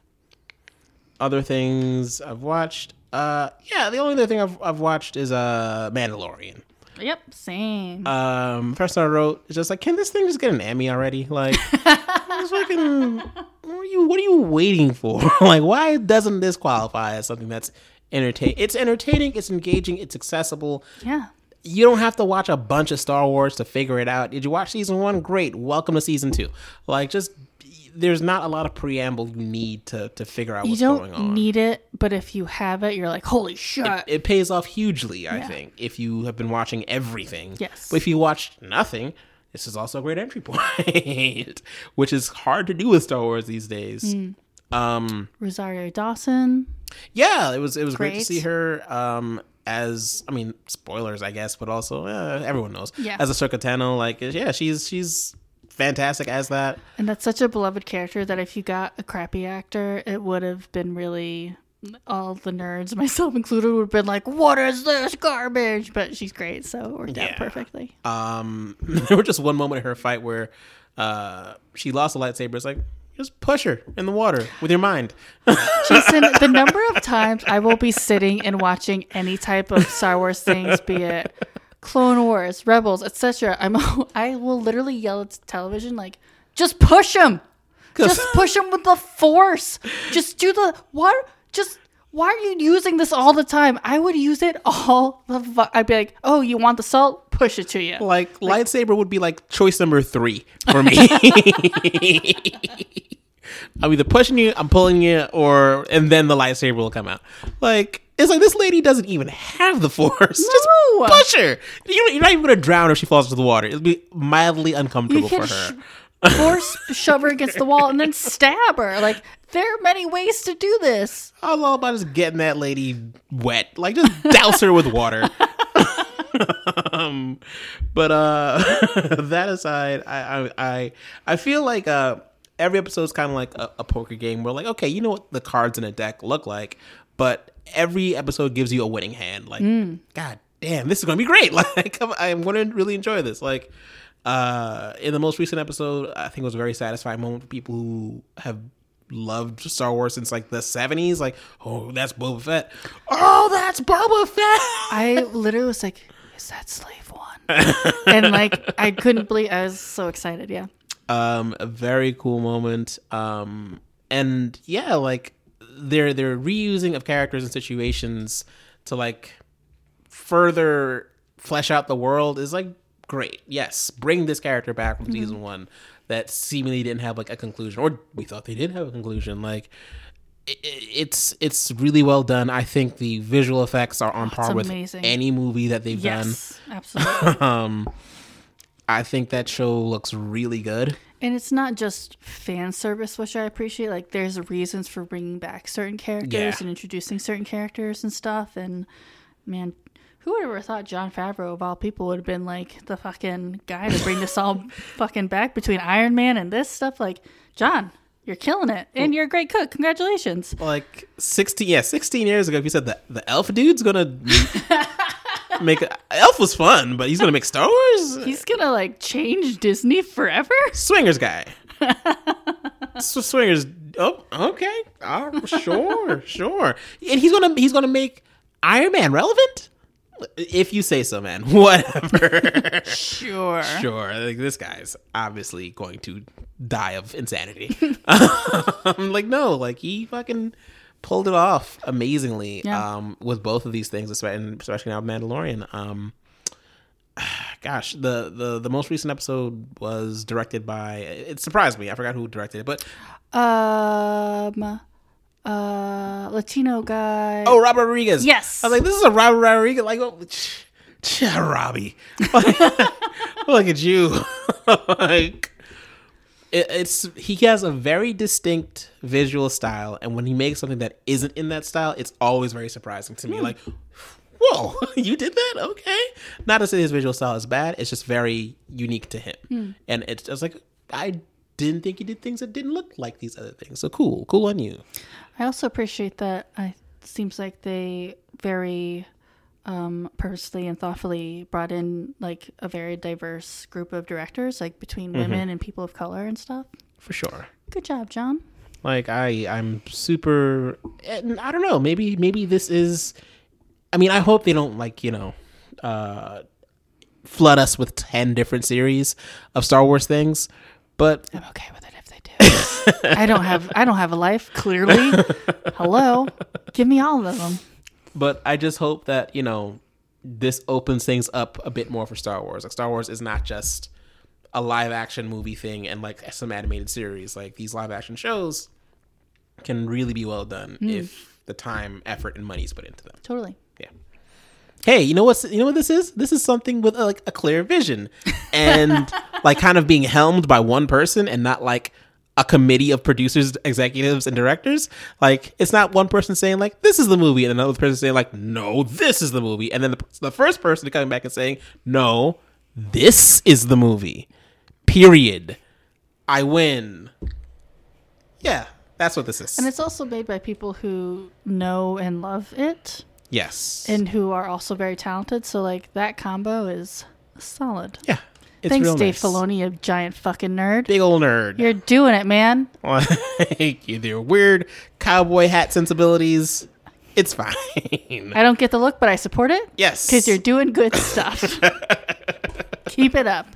other things I've watched. Uh, yeah, the only other thing I've, I've watched is uh, Mandalorian. Yep, same. Um, first I wrote is just like, can this thing just get an Emmy already? Like, fucking, what are you, what are you waiting for? like, why doesn't this qualify as something that's entertaining? It's entertaining, it's engaging, it's accessible. yeah. You don't have to watch a bunch of Star Wars to figure it out. Did you watch season one? Great. Welcome to season two. Like, just there's not a lot of preamble you need to to figure out what's You don't going on. need it, but if you have it, you're like, holy shit. it pays off hugely, I Yeah. think, if you have been watching everything. Yes. But if you watched nothing, this is also a great entry point, which is hard to do with Star Wars these days. Hmm. Um, Rosario Dawson. yeah, it was it was great, to see her um, as I mean spoilers, I guess, but also uh, everyone knows Yeah. as Ahsoka Tano. Like, yeah, she's she's fantastic as that. And that's such a beloved character that if you got a crappy actor, it would have been really. All the nerds, myself included, would have been like, "What is this garbage?" But she's great, so it worked Yeah. out perfectly. Um, there was just one moment in her fight where uh, she lost a lightsaber. It's like just push her in the water with your mind. Jason, the number of times I will be sitting and watching any type of Star Wars things, be it Clone Wars, Rebels, etc., I'm I will literally yell at the television like, "Just push him, just push him with the Force, just do the what, just why are you using this all the time? I would use it all the fu- I'd be like, oh, you want the salt? Push it to you. Like, lightsaber would be like choice number three for me. I'm either pushing you, I'm pulling you, or and then the lightsaber will come out. Like it's like this lady doesn't even have the force. No. Just push her. You- You're not even gonna drown if she falls into the water. It'll be mildly uncomfortable for her. sh- force shove her against the wall and then stab her. Like there are many ways to do this. I was all about just getting that lady wet. Like just douse her with water. um, but uh that aside, I I I, I feel like uh every episode is kind of like a, a poker game where like okay, you know what the cards in a deck look like, but every episode gives you a winning hand. Like god damn, this is going to be great. Like I'm, to really enjoy this. Like uh in the most recent episode, I think it was a very satisfying moment for people who have loved Star Wars since like the 70s like oh that's Boba Fett oh that's Boba Fett I literally was like, that slave one? and like I couldn't believe I was so excited, yeah. um a very cool moment um and yeah like they're they're reusing of characters and situations to like further flesh out the world is like great yes bring this character back from season one that seemingly didn't have like a conclusion or we thought they did have a conclusion like it's it's really well done i think the visual effects are on par with amazing. any movie that they've Yes, absolutely. done um i think that show looks really good And it's not just fan service, which I appreciate. Like, there's reasons for bringing back certain characters Yeah. and introducing certain characters and stuff. And man, who would have ever thought Jon Favreau, of all people, would have been like the fucking guy to bring this all fucking back between Iron Man and this stuff? Like, John, you're killing it, and you're a great cook. Congratulations. like 16 yeah 16 years ago if you said that the elf dude's gonna make a, elf was fun but he's gonna make star wars He's gonna like change Disney forever. swingers guy so swingers oh okay oh, sure sure and he's gonna he's gonna make iron man relevant if you say so man whatever Sure. sure like this guy's obviously going to die of insanity i'm like no like he fucking pulled it off amazingly Yeah. um with both of these things especially especially now mandalorian um gosh the the the most recent episode was directed by it surprised me i forgot who directed it but Um, uh, Latino guy. oh robert rodriguez. Yes. i was like this is a robert rodriguez. Like oh, ch- ch- robbie. Look at you. Like it, it's he has a very distinct visual style and when he makes something that isn't in that style it's always very surprising to me. Like whoa you did that? Okay. Not to say his visual style is bad it's just very unique to him. And it's just like i didn't think he did things that didn't look like these other things so cool cool on you I also appreciate that. I seems like they very um, purposely and thoughtfully brought in like a very diverse group of directors, like between women and people of color and stuff. for sure Good job, Jon. like i i'm super and i don't know maybe maybe this is i mean i hope they don't like you know uh flood us with 10 different series of star wars things but I'm okay with it if they do. I don't have I don't have a life. Clearly, hello, give me all of them. but i just hope that you know this opens things up a bit more for star wars like star wars is not just a live action movie thing and like some animated series like these live action shows can really be well done hmm. if the time effort and money is put into them Totally. Yeah. Hey, you know what's you know what this is? This is something with uh, like a clear vision and like kind of being helmed by one person and not like a committee of producers, executives, and directors. Like it's not one person saying like this is the movie and another person saying like no, this is the movie, and then the, the first person coming back and saying no, this is the movie. Period. I win. Yeah, that's what this is. And it's also made by people who know and love it, yes. and who are also very talented. So like that combo is solid. yeah. It's Thanks, Dave nice. Filoni, you giant fucking nerd. Big old nerd. You're doing it, man. like either weird cowboy hat sensibilities. It's fine. I don't get the look, but I support it yes, because you're doing good stuff. Keep it up.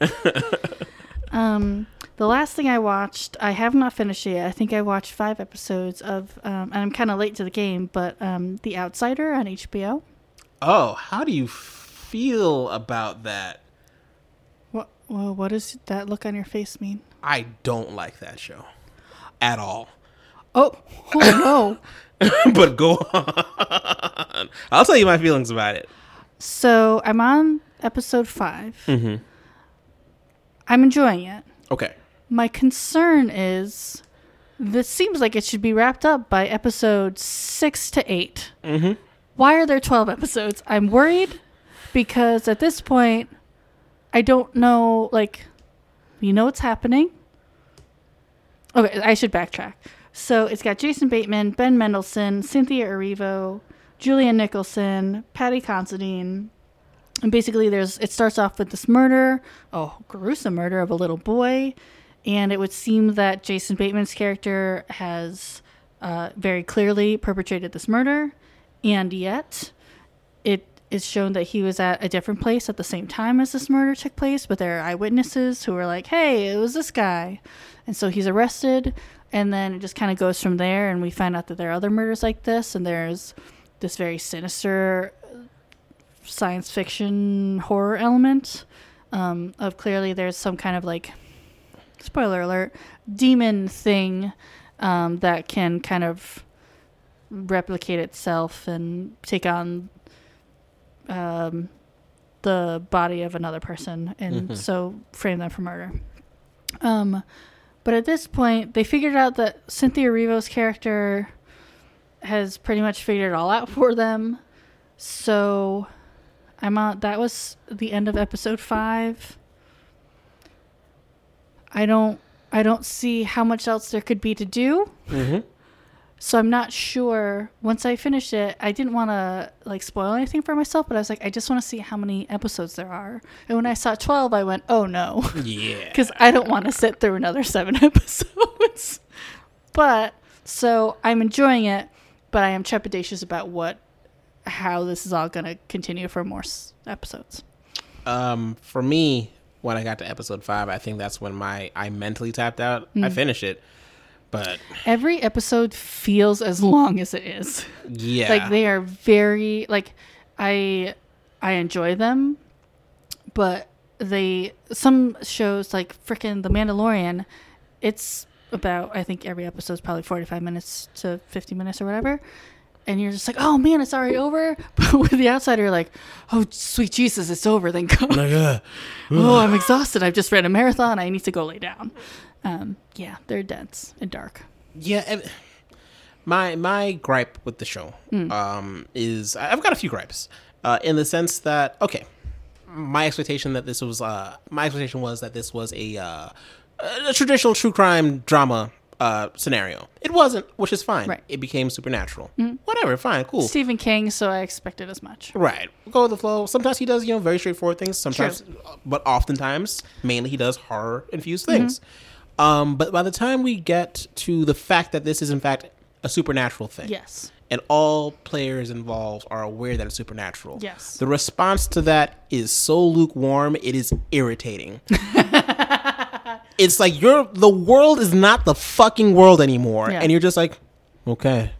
um, The last thing I watched, I have not finished it yet. I think I watched five episodes of, um, and I'm kind of late to the game, but um, The Outsider on HBO. Oh, how do you feel about that? What? Well, what does that look on your face mean? I don't like that show at all. Oh, oh no! but go on. I'll tell you my feelings about it. So I'm on episode 5 Mm-hmm. I'm enjoying it. Okay. My concern is this seems like it should be wrapped up by episode six to 8 Mm-hmm. Why are there 12 episodes? I'm worried because at this point, I don't know, like, you know what's happening. Okay, I should backtrack. So it's got Jason Bateman, Ben Mendelsohn, Cynthia Erivo, Julianne Nicholson, Paddy Considine. And basically, there's it starts off with this murder, oh, gruesome murder of a little boy. And it would seem that Jason Bateman's character has uh, very clearly perpetrated this murder. And yet, it is shown that he was at a different place at the same time as this murder took place, but there are eyewitnesses who are like, hey, it was this guy. And so he's arrested, and then it just kind of goes from there, and we find out that there are other murders like this, and there's this very sinister science fiction horror element um, of clearly there's some kind of like, spoiler alert, demon thing um, that can kind of replicate itself and take on um, the body of another person and Mhm. so frame them for murder. Um, but at this point, they figured out that Cynthia Erivo's character has pretty much figured it all out for them. So I'm on. That was the end of episode five. I don't. I don't see how much else there could be to do. Mm-hmm. So I'm not sure. Once I finish it, I didn't want to like spoil anything for myself, but I was like, I just want to see how many episodes there are. And when I saw 12, I went, oh no, Yeah. because I don't want to sit through another seven episodes. but so I'm enjoying it, but I am trepidatious about what, how this is all going to continue for more s- episodes. Um, for me, when I got to episode five, I think that's when my I mentally tapped out. I mm-hmm. finished it, but Every episode feels as long as it is. yeah, like they are very like i i enjoy them but they some shows like freaking the mandalorian it's about i think every episode is probably 45 minutes to 50 minutes or whatever and you're just like oh man it's already over? But with the outsider you're like oh sweet jesus it's over Then god like, uh, oh i'm exhausted. I've just ran a marathon. I need to go lay down. Um yeah they're dense and dark. Yeah. and my my gripe with the show um, is I've got a few gripes uh, in the sense that okay, my expectation that this was uh, my expectation was that this was a uh, a traditional true crime drama uh, scenario. It wasn't, which is fine. Right. It became supernatural. Whatever, fine, cool. stephen king so i expected as much Right. Go with the flow. Sometimes he does, you know, very straightforward things. Sometimes, but oftentimes, mainly he does horror infused things. Um, but by the time we get to the fact that this is in fact a supernatural thing, yes and all players involved are aware that it's supernatural, Yes. the response to that is so lukewarm, it is irritating. it's like you're the world is not the fucking world anymore, Yeah. and you're just like, okay,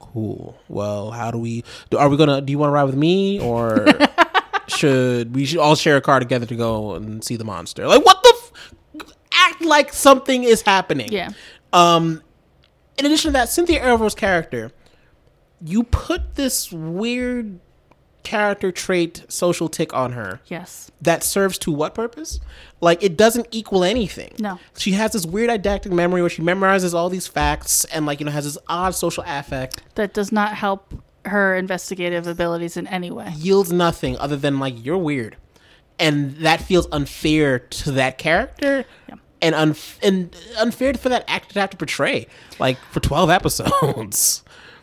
cool. Well, how do we? Do, are we gonna? Do you want to ride with me, or should we should all share a car together to go and see the monster? Like, what the? F- act like something is happening. yeah Um, in addition to that, Cynthia Erivo's character, you put this weird character trait, social tic on her yes that serves to what purpose? Like it doesn't equal anything. No. She has this weird didactic memory where she memorizes all these facts and like you know has this odd social affect. that does not help her investigative abilities in any way. Yields nothing other than like you're weird, and that feels unfair to that character. Yeah. And, unf- and unfair for that actor to have to portray like for 12 episodes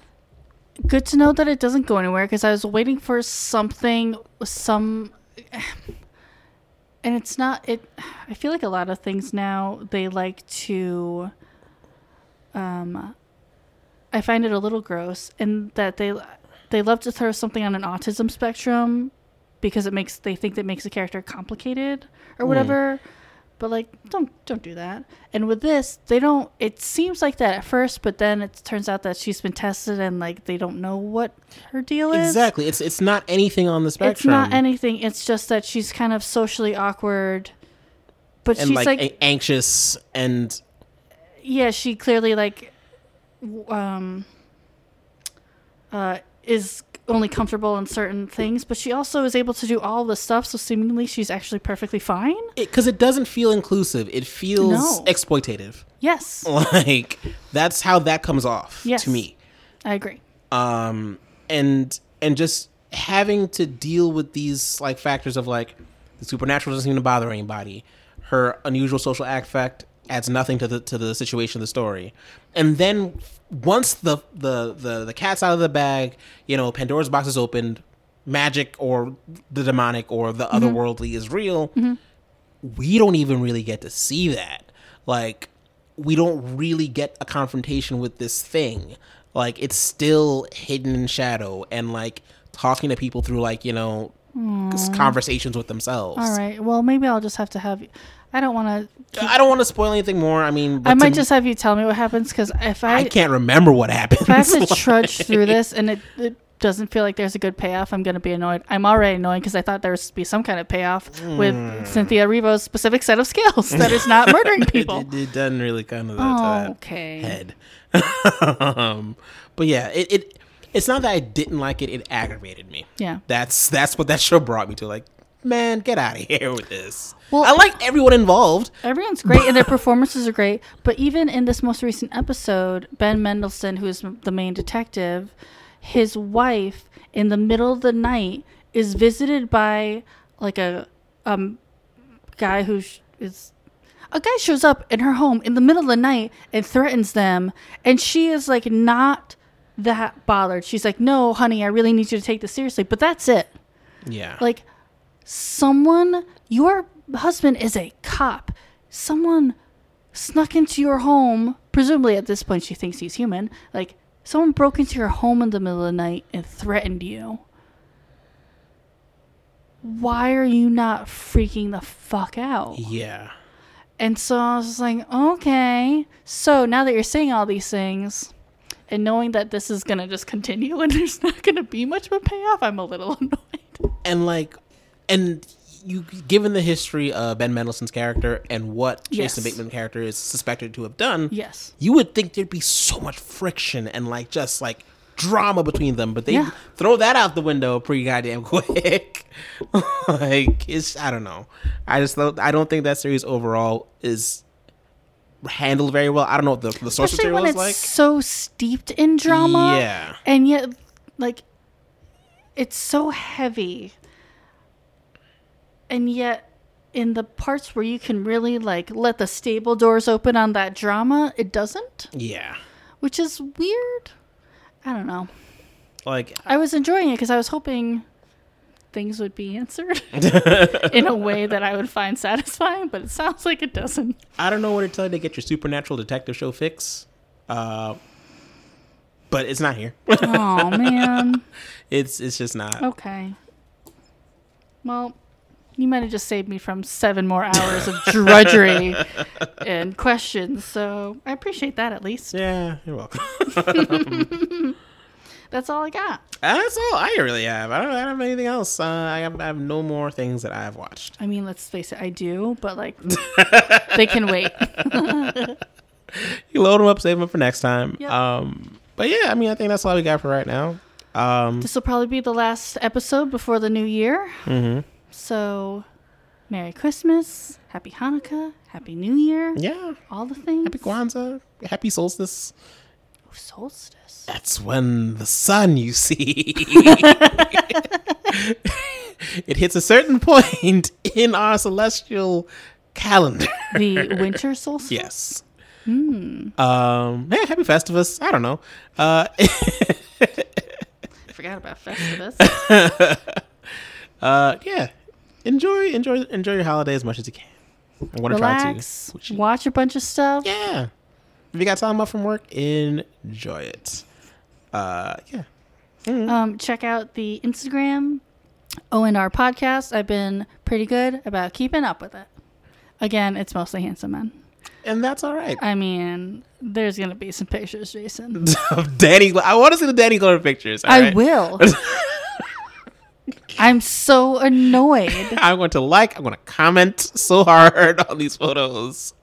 Good to know that it doesn't go anywhere because I was waiting for something, some, and it's not. It. I feel like a lot of things now they like to. Um, I find it a little gross, in that they they love to throw something on an autism spectrum because it makes they think that makes the character complicated or whatever. But like, don't don't do that. And with this, they don't. It seems like that at first, but then it turns out that she's been tested and like they don't know what her deal is. Exactly. It's it's not anything on the spectrum. It's not anything. It's just that she's kind of socially awkward, but and she's like, like, a- anxious and yeah, she clearly like, um, uh, is only comfortable in certain things, but she also is able to do all the stuff. So seemingly, she's actually perfectly fine. because it, doesn't feel inclusive. It feels No. exploitative. Yes, Like that's how that comes off Yes. to me. I agree. um and and just having to deal with these like factors of like the supernatural doesn't seem to bother anybody her unusual social affect adds nothing to the to the situation of the story and then once the the the, the cat's out of the bag you know pandora's box is opened magic or the demonic or the mm-hmm. otherworldly is real we don't even really get to see that. Like, we don't really get a confrontation with this thing. Like, it's still hidden in shadow and like talking to people through like you know s- conversations with themselves. All right. Well, maybe I'll just have to have. I don't want to. I don't want to spoil anything more. I mean, I might me- just have you tell me what happens because if I, I can't remember what happens. if I have to Like, trudge through this and it, it doesn't feel like there's a good payoff, I'm going to be annoyed. I'm already annoyed because I thought there was to be some kind of payoff with Cynthia Erivo's specific set of skills that is not murdering people. It, it, it doesn't really come to that. to oh, that. okay. head. um, but yeah, it, it it's not that I didn't like it; it aggravated me. Yeah. That's that's what that show brought me to. Like, man, get out of here with this. Well- I like everyone involved. Everyone's great and their performances are great. But even in this most recent episode, Ben Mendelsohn, who is the main detective, his wife in the middle of the night is visited by like a um guy who sh- is a guy shows up in her home in the middle of the night and threatens them and she is like not that bothered. She's like, "No, honey, I really need you to take this seriously." But that's it Yeah, like someone your husband is a cop. Someone snuck into your home presumably at this point she thinks he's human like someone broke into your home in the middle of the night and threatened you. Why are you not freaking the fuck out? Yeah. and so i was like okay. So now that you're saying all these things and knowing that this is gonna just continue and there's not gonna be much of a payoff i'm a little annoyed. And like, and you given the history of Ben Mendelsohn's character and what Jason Yes. Bateman's character is suspected to have done, yes you would think there'd be so much friction and like just like drama between them, but they Yeah. throw that out the window pretty goddamn quick. like it's I don't know. I just don't, I don't think that series overall is handled very well. I don't know what the, the source especially material when is it's like. so steeped in drama Yeah. and yet like it's so heavy and yet in the parts where you can really like let the stable doors open on that drama it doesn't Yeah. which is weird i don't know Like i was enjoying it because i was hoping things would be answered in a way that i would find satisfying but it sounds like it doesn't I don't know where to tell you to get your supernatural detective show fix. Uh but it's not here. oh man it's it's just not. Okay. Well, you might have just saved me from seven more hours of drudgery and questions, so I appreciate that at least. Yeah, you're welcome. That's all I got. That's all I really have. I don't, I don't have anything else. Uh, I, have, I have no more things that I've watched. I mean, let's face it, I do, but like, they can wait. You load them up, save them for next time. Yep. Um, but yeah, I mean, I think that's all we got for right now. Um, This will probably be the last episode before the new year. mhm. So, Merry Christmas, Happy Hanukkah, Happy New Year, Yeah, all the things. happy Kwanzaa, happy solstice. Solstice. That's when the sun, you see, it hits a certain point in our celestial calendar. The winter solstice? Yes. Hmm. Um. Hey, happy Festivus. I don't know. Uh. Forgot about Festivus. uh. Yeah. Enjoy. Enjoy. Enjoy your holiday as much as you can. I'm gonna Relax, try to. Which- watch a bunch of stuff. Yeah. If you got time off from work, enjoy it. Uh. Yeah. Um, check out the Instagram ONR podcast. I've been pretty good about keeping up with it. Again, it's mostly handsome men. and that's all right. I mean, there's gonna be some pictures, Jason. Danny, I want to see the Danny Glover pictures. I right? will. I'm so annoyed. I'm going to like. I'm going to comment so hard on these photos.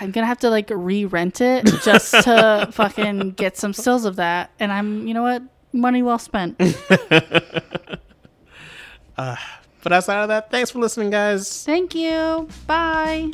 I'm gonna have to like re-rent it just to fucking get some stills of that. And I'm, you know what? Money well spent. Uh, but outside of that, thanks for listening, guys. Thank you. Bye.